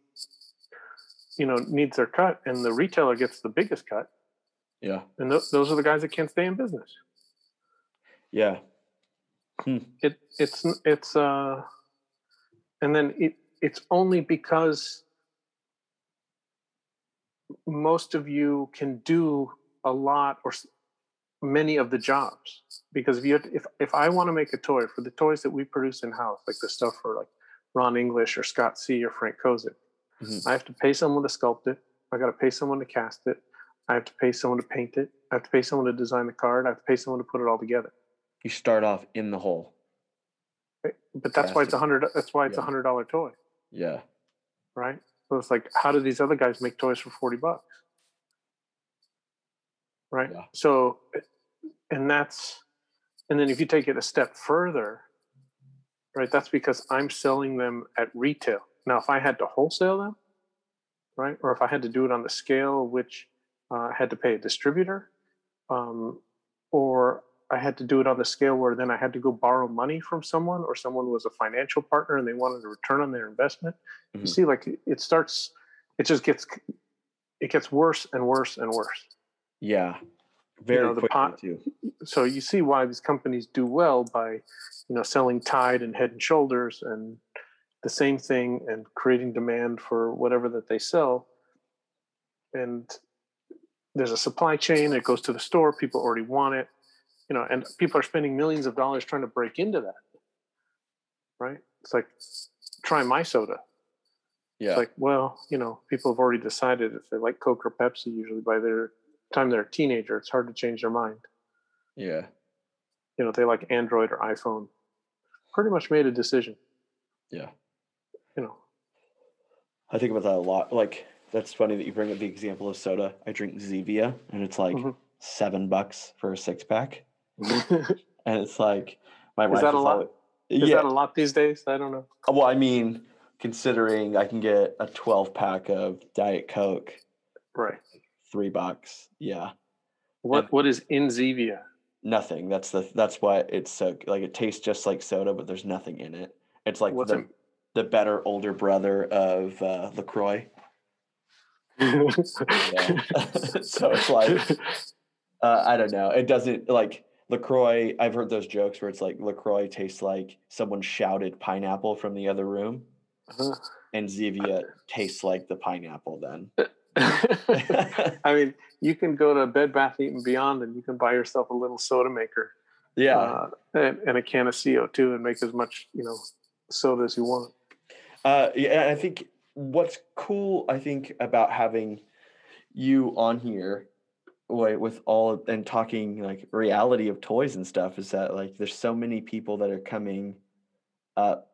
Speaker 2: you know needs their cut and the retailer gets the biggest cut
Speaker 1: Yeah.
Speaker 2: and th- those are the guys that can't stay in business.
Speaker 1: Yeah.
Speaker 2: It it's it's uh, and then it it's only because most of you can do a lot or many of the jobs because if you if if I want to make a toy for the toys that we produce in house, like the stuff for like Ron English or Scott C or Frank Kozik,
Speaker 1: Mhm.
Speaker 2: I have to pay someone to sculpt it. I got to pay someone to cast it. I have to pay someone to paint it. I have to pay someone to design the card. I have to pay someone to put it all together.
Speaker 1: You start off in the hole.
Speaker 2: Right? But that's why it's a hundred. That's why it's a
Speaker 1: Yeah.
Speaker 2: hundred dollar toy,
Speaker 1: Yeah.
Speaker 2: right? So it's like, how do these other guys make toys for forty bucks? Right.
Speaker 1: Yeah.
Speaker 2: So, and that's, and then if you take it a step further, right? That's because I'm selling them at retail. Now, if I had to wholesale them, right, or if I had to do it on the scale which uh, I had to pay a distributor, um, or I had to do it on the scale where then I had to go borrow money from someone, or someone was a financial partner and they wanted a return on their investment. You
Speaker 1: Mhm.
Speaker 2: see, like it- starts, it just gets, it gets worse and worse and worse.
Speaker 1: Yeah. Very
Speaker 2: know,
Speaker 1: quickly
Speaker 2: pot-
Speaker 1: too.
Speaker 2: So you see why these companies do well by, you know, selling Tide and Head and Shoulders and the same thing and creating demand for whatever that they sell. And there's a supply chain. It goes to the store. People already want it, you know, and people are spending millions of dollars trying to break into that. Right? It's like try my soda.
Speaker 1: Yeah.
Speaker 2: It's like, well, you know, people have already decided if they like Coke or Pepsi. Usually by their time they're a teenager, it's hard to change their mind
Speaker 1: yeah.
Speaker 2: you know they like android or iphone pretty much made a decision
Speaker 1: Yeah.
Speaker 2: you know
Speaker 1: I think about that a lot. Like that's funny that you bring up the example of soda. I drink Zevia and it's like
Speaker 2: Mhm.
Speaker 1: seven bucks for a six pack. And it's like my
Speaker 2: Is
Speaker 1: wife
Speaker 2: that a
Speaker 1: is
Speaker 2: lot?
Speaker 1: always-
Speaker 2: is
Speaker 1: yeah.
Speaker 2: that a lot these days i don't know
Speaker 1: Well, I mean, considering I can get a 12 pack of Diet Coke,
Speaker 2: right
Speaker 1: three bucks. Yeah.
Speaker 2: what
Speaker 1: And-
Speaker 2: what is in zevia
Speaker 1: Nothing. That's the that's why it's so like it tastes just like soda, but there's nothing in it. It's like
Speaker 2: What's
Speaker 1: the
Speaker 2: in-
Speaker 1: the better older brother of uh, Lacroix. So it's like uh, I don't know. It doesn't like Lacroix. I've heard those jokes where it's like Lacroix tastes like someone shouted pineapple from the other room,
Speaker 2: Uh-huh.
Speaker 1: and Zevia tastes like the pineapple. Then
Speaker 2: i mean you can go to bed bath eating beyond and you can buy yourself a little soda maker
Speaker 1: yeah,
Speaker 2: uh, and, and a can of co2 and make as much you know soda as you want
Speaker 1: Uh, yeah, I think what's cool, I think, about having you on here wi- with all and talking like reality of toys and stuff is that like there's so many people that are coming up.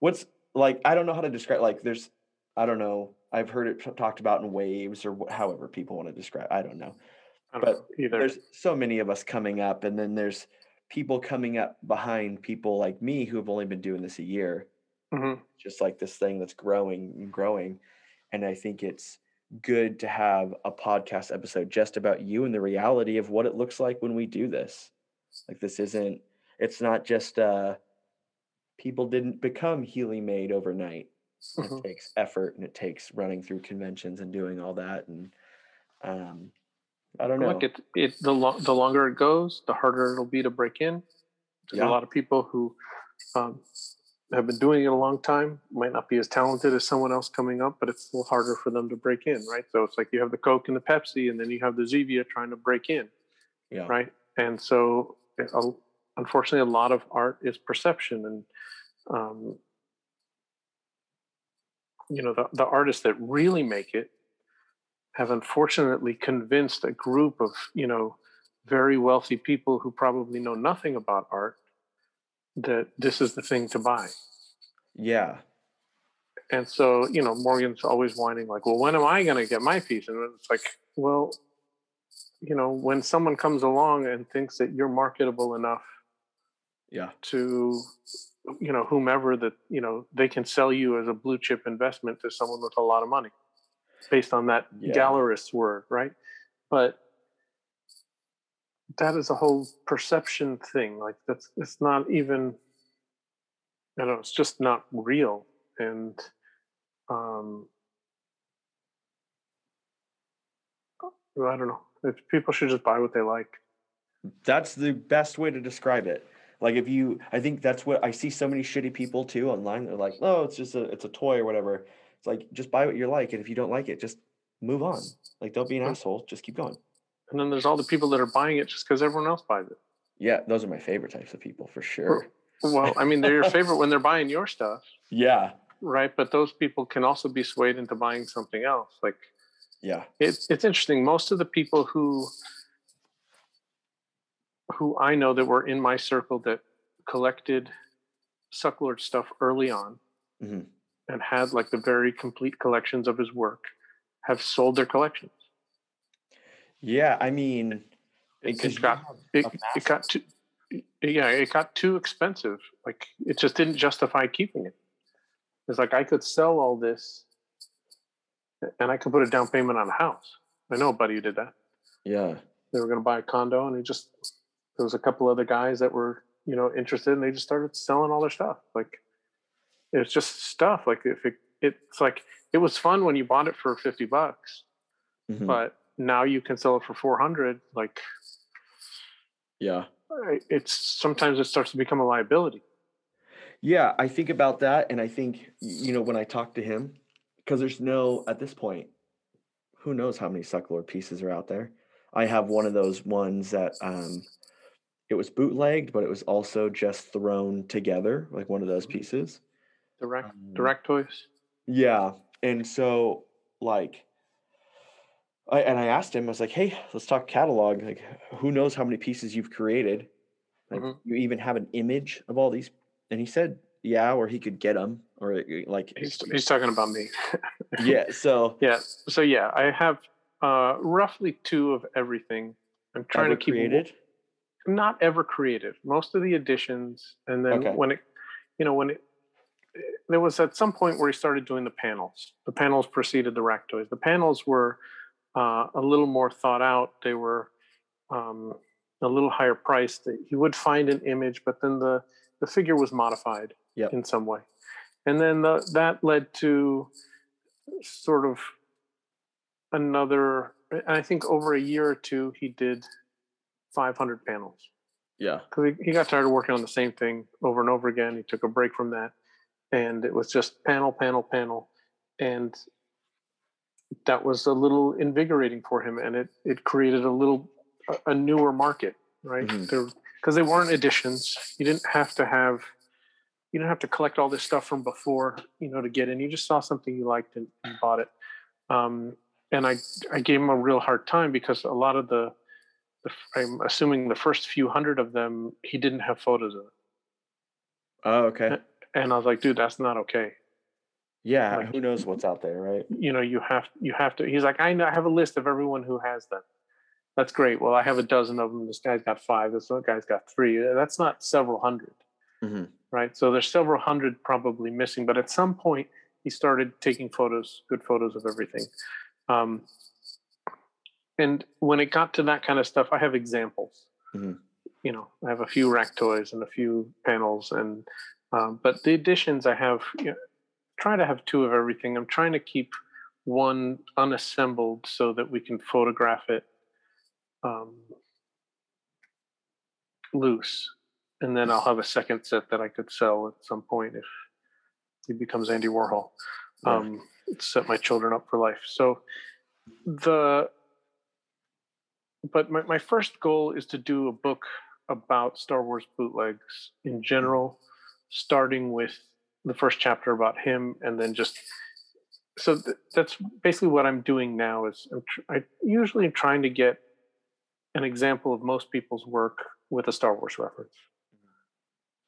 Speaker 1: What's like I don't know how to describe like there's I don't know I've heard it talked about in waves or wh- however people want to describe I don't know.
Speaker 2: I don't
Speaker 1: But
Speaker 2: know
Speaker 1: there's so many of us coming up and then there's people coming up behind people like me who have only been doing this a year
Speaker 2: Mhm.
Speaker 1: just like this thing that's growing and growing. And I think it's good to have a podcast episode just about you and the reality of what it looks like when we do this. Like this isn't it's not just uh people didn't become Healeymade overnight.
Speaker 2: Mhm.
Speaker 1: It takes effort and it takes running through conventions and doing all that and um I don't know.
Speaker 2: Look, it, it the lo- the longer it goes, the harder it'll be to break in. There's
Speaker 1: Yeah.
Speaker 2: a lot of people who um, have been doing it a long time, might not be as talented as someone else coming up, but it's a little harder for them to break in, right? So it's like you have the Coke and the Pepsi, and then you have the Zevia trying to break in,
Speaker 1: yeah.
Speaker 2: right? And so, unfortunately, a lot of art is perception, and um, you know, the, the artists that really make it have unfortunately convinced a group of you know very wealthy people who probably know nothing about art that this is the thing to buy
Speaker 1: Yeah.
Speaker 2: and so you know morgan's always whining like well when am i going to get my piece and it's like well you know when someone comes along and thinks that you're marketable enough
Speaker 1: Yeah.
Speaker 2: to you know whomever that you know they can sell you as a blue chip investment to someone with a lot of money based on that
Speaker 1: Yeah.
Speaker 2: gallerist's word right but that is a whole perception thing like that's it's not even i don't know it's just not real and um i don't know It's, people should just buy what they like.
Speaker 1: That's the best way to describe it. Like if you, I think that's what I see so many shitty people too online. They're like, oh, it's just a, it's a toy or whatever. It's like just buy what you like, and if you don't like it, just move on. Like don't be an asshole. Just keep going.
Speaker 2: And then there's all the people that are buying it just because everyone else buys it.
Speaker 1: Yeah, those are my favorite types of people for sure.
Speaker 2: Well, I mean, they're your favorite when they're buying your stuff,
Speaker 1: Yeah,
Speaker 2: right? But those people can also be swayed into buying something else. Like
Speaker 1: yeah,
Speaker 2: it's it's interesting. Most of the people who who I know that were in my circle that collected Sucklord stuff early on
Speaker 1: Mhm.
Speaker 2: and had like the very complete collections of his work have sold their collections.
Speaker 1: Yeah. I mean,
Speaker 2: It, got it, it got too yeah it got too expensive. Like it just didn't justify keeping it. It's like I could sell all this and I could put a down payment on a house. I know a buddy who did that.
Speaker 1: yeah,
Speaker 2: they were going to buy a condo and he just there was a couple other guys that were you know interested and they just started selling all their stuff like it's just stuff like if it it's like it was fun when you bought it for 50 bucks
Speaker 1: mhm,
Speaker 2: but now you can sell it for 400 like
Speaker 1: yeah.
Speaker 2: It's sometimes it starts to become a liability
Speaker 1: Yeah, I think about that, and I think you know when I talk to him, because there's no at this point, who knows how many Sucklord pieces are out there. I have one of those ones that um, it was bootlegged, but it was also just thrown together, like one of those pieces.
Speaker 2: direct
Speaker 1: Um,
Speaker 2: direct toys
Speaker 1: Yeah, and so like, I and I asked him, I was like, "Hey, let's talk catalog. Like, who knows how many pieces you've created? Like,
Speaker 2: Mhm.
Speaker 1: you even have an image of all these?" And he said, "Yeah, or he could get them, or uh, like,
Speaker 2: he's, he's talking about me
Speaker 1: yeah." So
Speaker 2: yeah so yeah i have uh roughly two of everything i'm trying to keep
Speaker 1: created.
Speaker 2: not ever created. Most of the editions, and then
Speaker 1: Okay.
Speaker 2: when it, you know, when it, there was at some point where he started doing the panels. The panels preceded the rack toys. The panels were uh, a little more thought out. They were um, a little higher priced. He would find an image, but then the the figure was modified
Speaker 1: Yep.
Speaker 2: in some way, and then the, that led to sort of another. I think over a year or two, he did 500 panels
Speaker 1: Yeah.
Speaker 2: because he, he got tired of working on the same thing over and over again. He took a break from that, and it was just panel, panel, panel, and that was a little invigorating for him, and it it created a little a, newer market, right? There because they weren't editions. You didn't have to have you didn't have to collect all this stuff from before, you know, to get in. You just saw something you liked and, and bought it. Um, and I I gave him a real hard time because a lot of the the I'm assuming the first few hundred of them he didn't have photos of it.
Speaker 1: Oh, okay.
Speaker 2: And I was like, dude, that's not okay.
Speaker 1: Yeah.
Speaker 2: like-
Speaker 1: Who knows what's out there, right?
Speaker 2: You know, you have you have to. He's like, I know, I have a list of everyone who has them. That's great. Well, I have a dozen of them. This guy's got five. This other guy's got three. That's not several 100
Speaker 1: Mhm.
Speaker 2: right? So there's several hundred probably missing. But at some point, he started taking photos, good photos of everything. Um, and when it got to that kind of stuff, I have examples.
Speaker 1: Mhm.
Speaker 2: You know, I have a few rack toys and a few panels, and um, but the additions I have, you know, try to have two of everything. I'm trying to keep one unassembled so that we can photograph it um, loose, and then I'll have a second set that I could sell at some point if he becomes Andy Warhol. Um, set my children up for life. So the but my, my first goal is to do a book about Star Wars bootlegs in general, starting with the first chapter about him, and then just so th- that's basically what I'm doing now. Is I'm tr- I usually trying to get an example of most people's work with a Star Wars reference,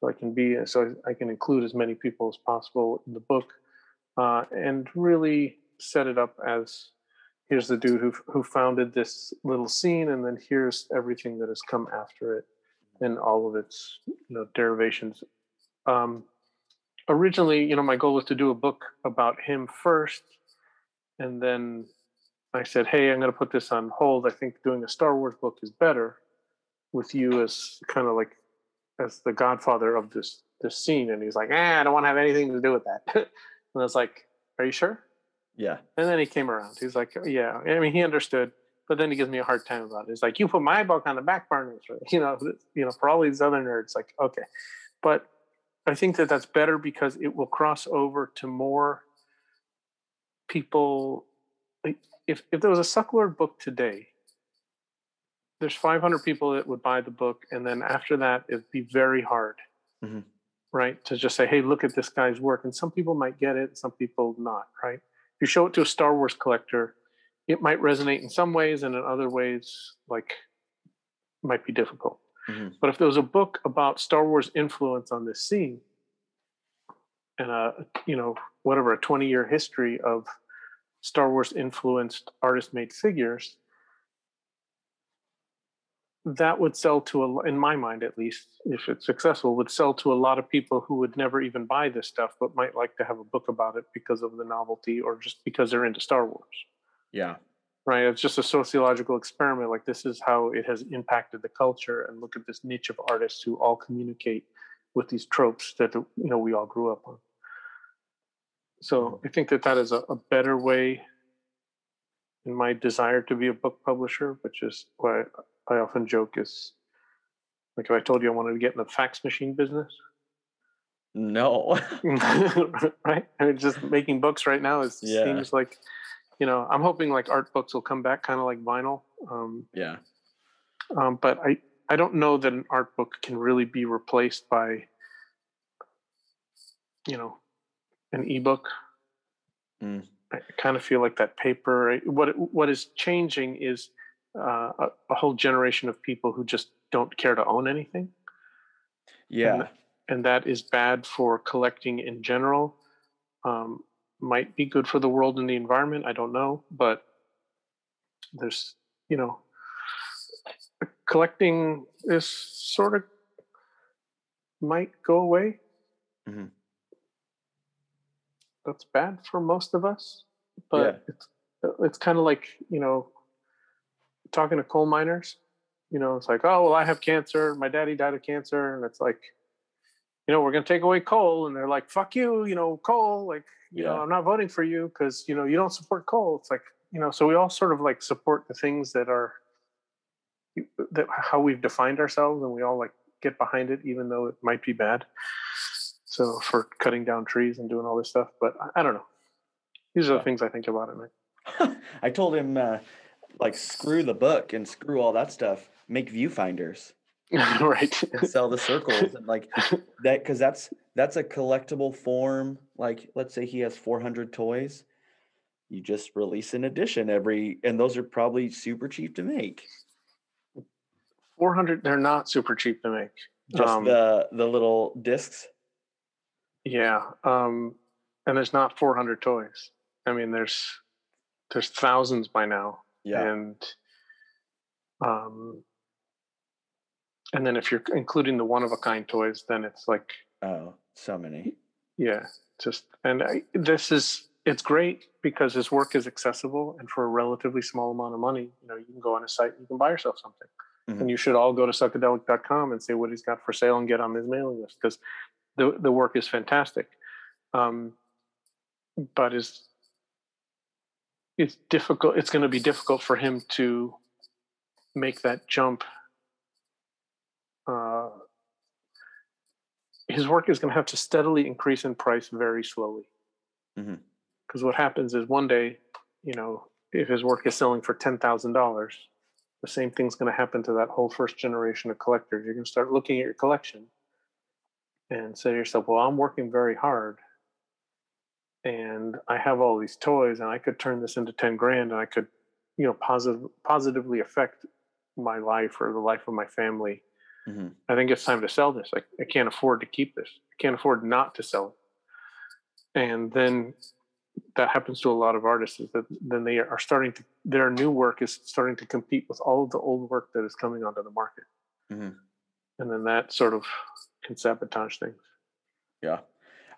Speaker 2: so I can be so I can include as many people as possible in the book, uh, and really set it up as here's the dude who who founded this little scene, and then here's everything that has come after it, and all of its you know derivations. Um, originally, you know, my goal was to do a book about him first, and then I said, "Hey, I'm going to put this on hold. I think doing a Star Wars book is better, with you as kind of like as the godfather of this this scene." And he's like, "Ah, I don't want to have anything to do with that." and I was like, "Are you sure?"
Speaker 1: Yeah.
Speaker 2: And then he came around. He's like, "Yeah." I mean, he understood. but then he gives me a hard time about it. It's like you put my book on the back burner, you know, you know, for all these other nerds. Like, okay, but I think that that's better because it will cross over to more people. If if there was a Sucklord book today, there's 500 people that would buy the book, and then after that, it'd be very hard,
Speaker 1: Mhm.
Speaker 2: right, to just say, "Hey, look at this guy's work," and some people might get it, some people not, right? If you show it to a Star Wars collector, it might resonate in some ways, and in other ways, like, might be difficult.
Speaker 1: Mhm.
Speaker 2: But if there was a book about Star Wars influence on this scene, and a you know whatever a 20 year history of Star Wars influenced artist made figures, that would sell to a, in my mind at least, if it's successful, would sell to a lot of people who would never even buy this stuff, but might like to have a book about it because of the novelty or just because they're into Star Wars.
Speaker 1: Yeah.
Speaker 2: Right? It's just a sociological experiment. Like this is how it has impacted the culture, and look at this niche of artists who all communicate with these tropes that you know we all grew up on. So hmm. I think that that is a, a better way in my desire to be a book publisher, which is why I often joke is like if I told you I wanted to get in the fax machine business,
Speaker 1: No.
Speaker 2: right? I mean, just making books right now is
Speaker 1: Yeah.
Speaker 2: seems like, you know, I'm hoping like art books will come back, kind of like vinyl. Um,
Speaker 1: yeah.
Speaker 2: um, but I I don't know that an art book can really be replaced by, you know, an ebook.
Speaker 1: Mm.
Speaker 2: I kind of feel like that paper. What what is changing is uh, a, a whole generation of people who just don't care to own anything,
Speaker 1: Yeah.
Speaker 2: and that is bad for collecting in general. Um, might be good for the world and the environment. I don't know, but there's you know collecting is sort of might go away.
Speaker 1: Mhm.
Speaker 2: That's bad for most of us, but
Speaker 1: Yeah.
Speaker 2: it's it's kind of like you know talking to coal miners. You know, it's like, oh well, I have cancer. My daddy died of cancer, and it's like, you know, we're gonna take away coal, and they're like, fuck you, you know, coal. Like, you know, I'm not voting for you because you know you don't support coal. It's like, you know, so we all sort of like support the things that are that how we've defined ourselves and we all like get behind it even though it might be bad so for cutting down trees and doing all this stuff but I- i don't know these are the things i think about at night
Speaker 1: I told him, uh, like, screw the book and screw all that stuff. Make viewfinders
Speaker 2: right
Speaker 1: sell the circles and like that because that's that's a collectible form. Like, let's say he has 400 toys, you just release an edition every, and those are probably super cheap to make.
Speaker 2: 400 they're not super cheap to make
Speaker 1: Just
Speaker 2: Um,
Speaker 1: the the little discs.
Speaker 2: yeah um and there's not 400 toys i mean there's there's thousands by now
Speaker 1: Yeah.
Speaker 2: and um and then if you're including the one of a kind toys then it's like
Speaker 1: Oh, so many.
Speaker 2: yeah just and I, this is it's great because his work is accessible and for a relatively small amount of money you know you can go on his site and you can buy yourself something
Speaker 1: Mhm.
Speaker 2: and you should all go to psychedelic.com and see what he's got for sale and get on his mailing list because the, the work is fantastic um, but is it's difficult it's going to be difficult for him to make that jump uh, his work is going to have to steadily increase in price very slowly.
Speaker 1: Mm-hmm.
Speaker 2: Because what happens is one day you know if his work is selling for $10000 the same thing's going to happen to that whole first generation of collectors. You're going to start looking at your collection and say to yourself well i'm working very hard and i have all these toys and i could turn this into 10 grand and i could you know positive, positively affect my life or the life of my family
Speaker 1: Mhm.
Speaker 2: i think it's time to sell this I, I can't afford to keep this i can't afford not to sell it and then that happens to a lot of artists is that then they are starting to their new work is starting to compete with all of the old work that is coming onto the market
Speaker 1: Mhm.
Speaker 2: and then that sort of can sabotage things
Speaker 1: Yeah.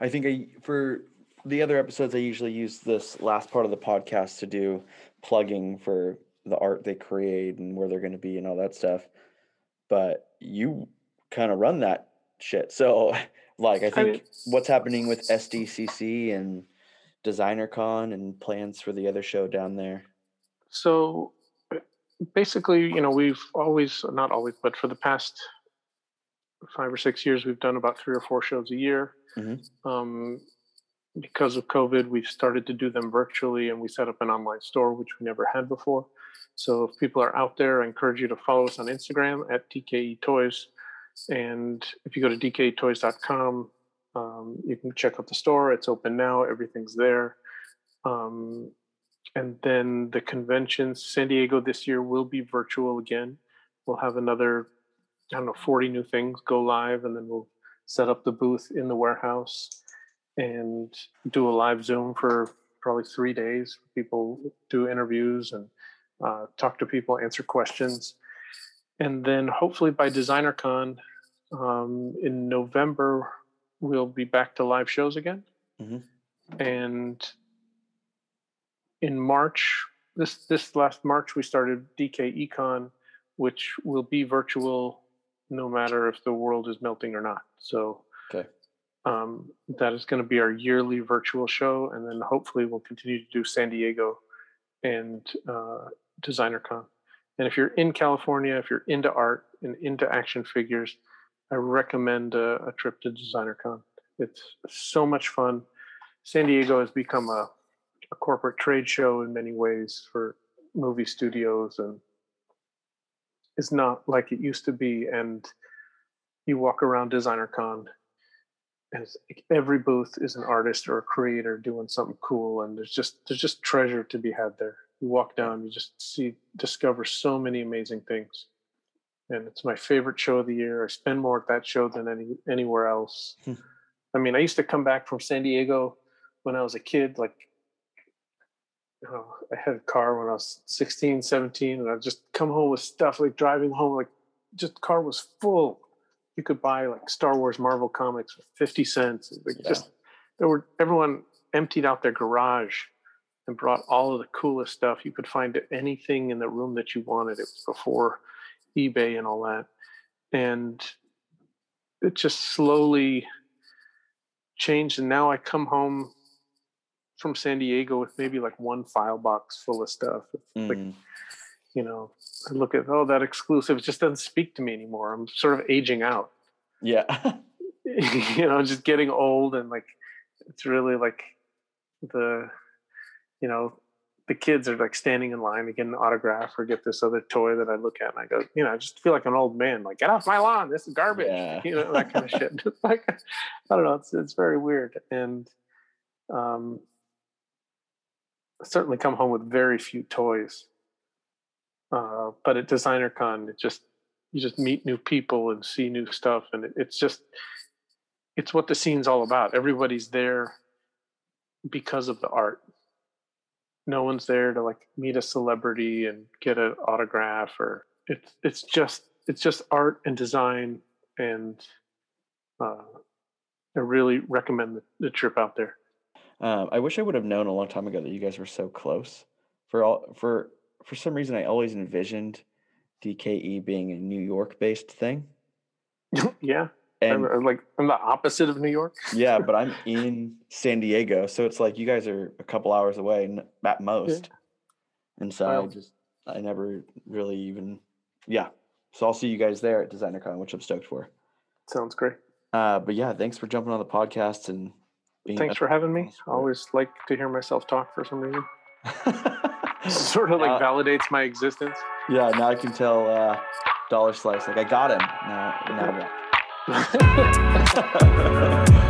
Speaker 1: I think I for the other episodes I usually use this last part of the podcast to do plugging for the art they create and where they're going to be and all that stuff. But you kind of run that shit. So like I
Speaker 2: I
Speaker 1: think
Speaker 2: mean-
Speaker 1: what's happening with SDCC and Designer Con and plans for the other show down there.
Speaker 2: so basically, you know, we've always, not always, but for the past five or six years, we've done about three or four shows a year.
Speaker 1: Mhm.
Speaker 2: Um, because of COVID, we've started to do them virtually and we set up an online store, which we never had before. So if people are out there, I encourage you to follow us on Instagram at DKE Toys. And if you go to dketoys.com, um, you can check out the store. It's open now, everything's there. Um, and then the convention, San Diego this year will be virtual again. We'll have another, I don't know, 40 new things go live, and then we'll set up the booth in the warehouse and do a live Zoom for probably three days. People do interviews and uh, talk to people, answer questions. And then hopefully by DesignerCon um, in November, we'll be back to live shows again.
Speaker 1: Mhm.
Speaker 2: And in March, this this last March, we started DKE Con, which will be virtual no matter if the world is melting or not. So
Speaker 1: Okay.
Speaker 2: um, that is going to be our yearly virtual show, and then hopefully we'll continue to do San Diego and uh, DesignerCon. And if you're in California, if you're into art and into action figures, I recommend a, a trip to DesignerCon. It's so much fun. San Diego has become a, a corporate trade show in many ways for movie studios and is not like it used to be. And you walk around DesignerCon and every booth is an artist or a creator doing something cool and there's just there's just treasure to be had there you walk down you just see discover so many amazing things and it's my favorite show of the year i spend more at that show than any anywhere else
Speaker 1: Hmm.
Speaker 2: i mean i used to come back from san diego when i was a kid like you know, i had a car when i was 16 17 and i'd just come home with stuff like driving home like just car was full you could buy like Star Wars Marvel comics for 50 cents. Like
Speaker 1: Yeah.
Speaker 2: just there were everyone emptied out their garage and brought all of the coolest stuff. You could find anything in the room that you wanted. It was before eBay and all that. And it just slowly changed. And now I come home from San Diego with maybe like one file box full of stuff. Like
Speaker 1: Mm.
Speaker 2: you know, I look at oh that exclusive it just doesn't speak to me anymore. I'm sort of aging out.
Speaker 1: yeah.
Speaker 2: you know, just getting old and like it's really like the you know, the kids are like standing in line to get an autograph or get this other toy that I look at and I go, you know, I just feel like an old man, like get off my lawn, this is garbage.
Speaker 1: Yeah.
Speaker 2: You know, that kind of shit. It's like I don't know, it's it's very weird. And um I certainly come home with very few toys. Uh, but at DesignerCon, it just you just meet new people and see new stuff, and it, it's just it's what the scene's all about. Everybody's there because of the art. No one's there to like meet a celebrity and get an autograph, or it's it's just it's just art and design, and uh, I really recommend the, the trip out there.
Speaker 1: Um, I wish I would have known a long time ago that you guys were so close. For all for for some reason, I always envisioned DKE being a New York based thing.
Speaker 2: yeah,
Speaker 1: And
Speaker 2: I'm like I'm the opposite of New York.
Speaker 1: yeah, but I'm in San Diego, so it's like you guys are a couple hours away at most. And so I just I never really even yeah. So I'll see you guys there at DesignerCon, which I'm stoked for.
Speaker 2: Sounds great.
Speaker 1: Uh, but yeah, thanks for jumping on the podcast and being
Speaker 2: Thanks for having me. I always like to hear myself talk for some reason. Sort of like validates my existence.
Speaker 1: Yeah, now I can tell uh, Dollar Slice like I got him. Now, now ハ
Speaker 6: ハハハ!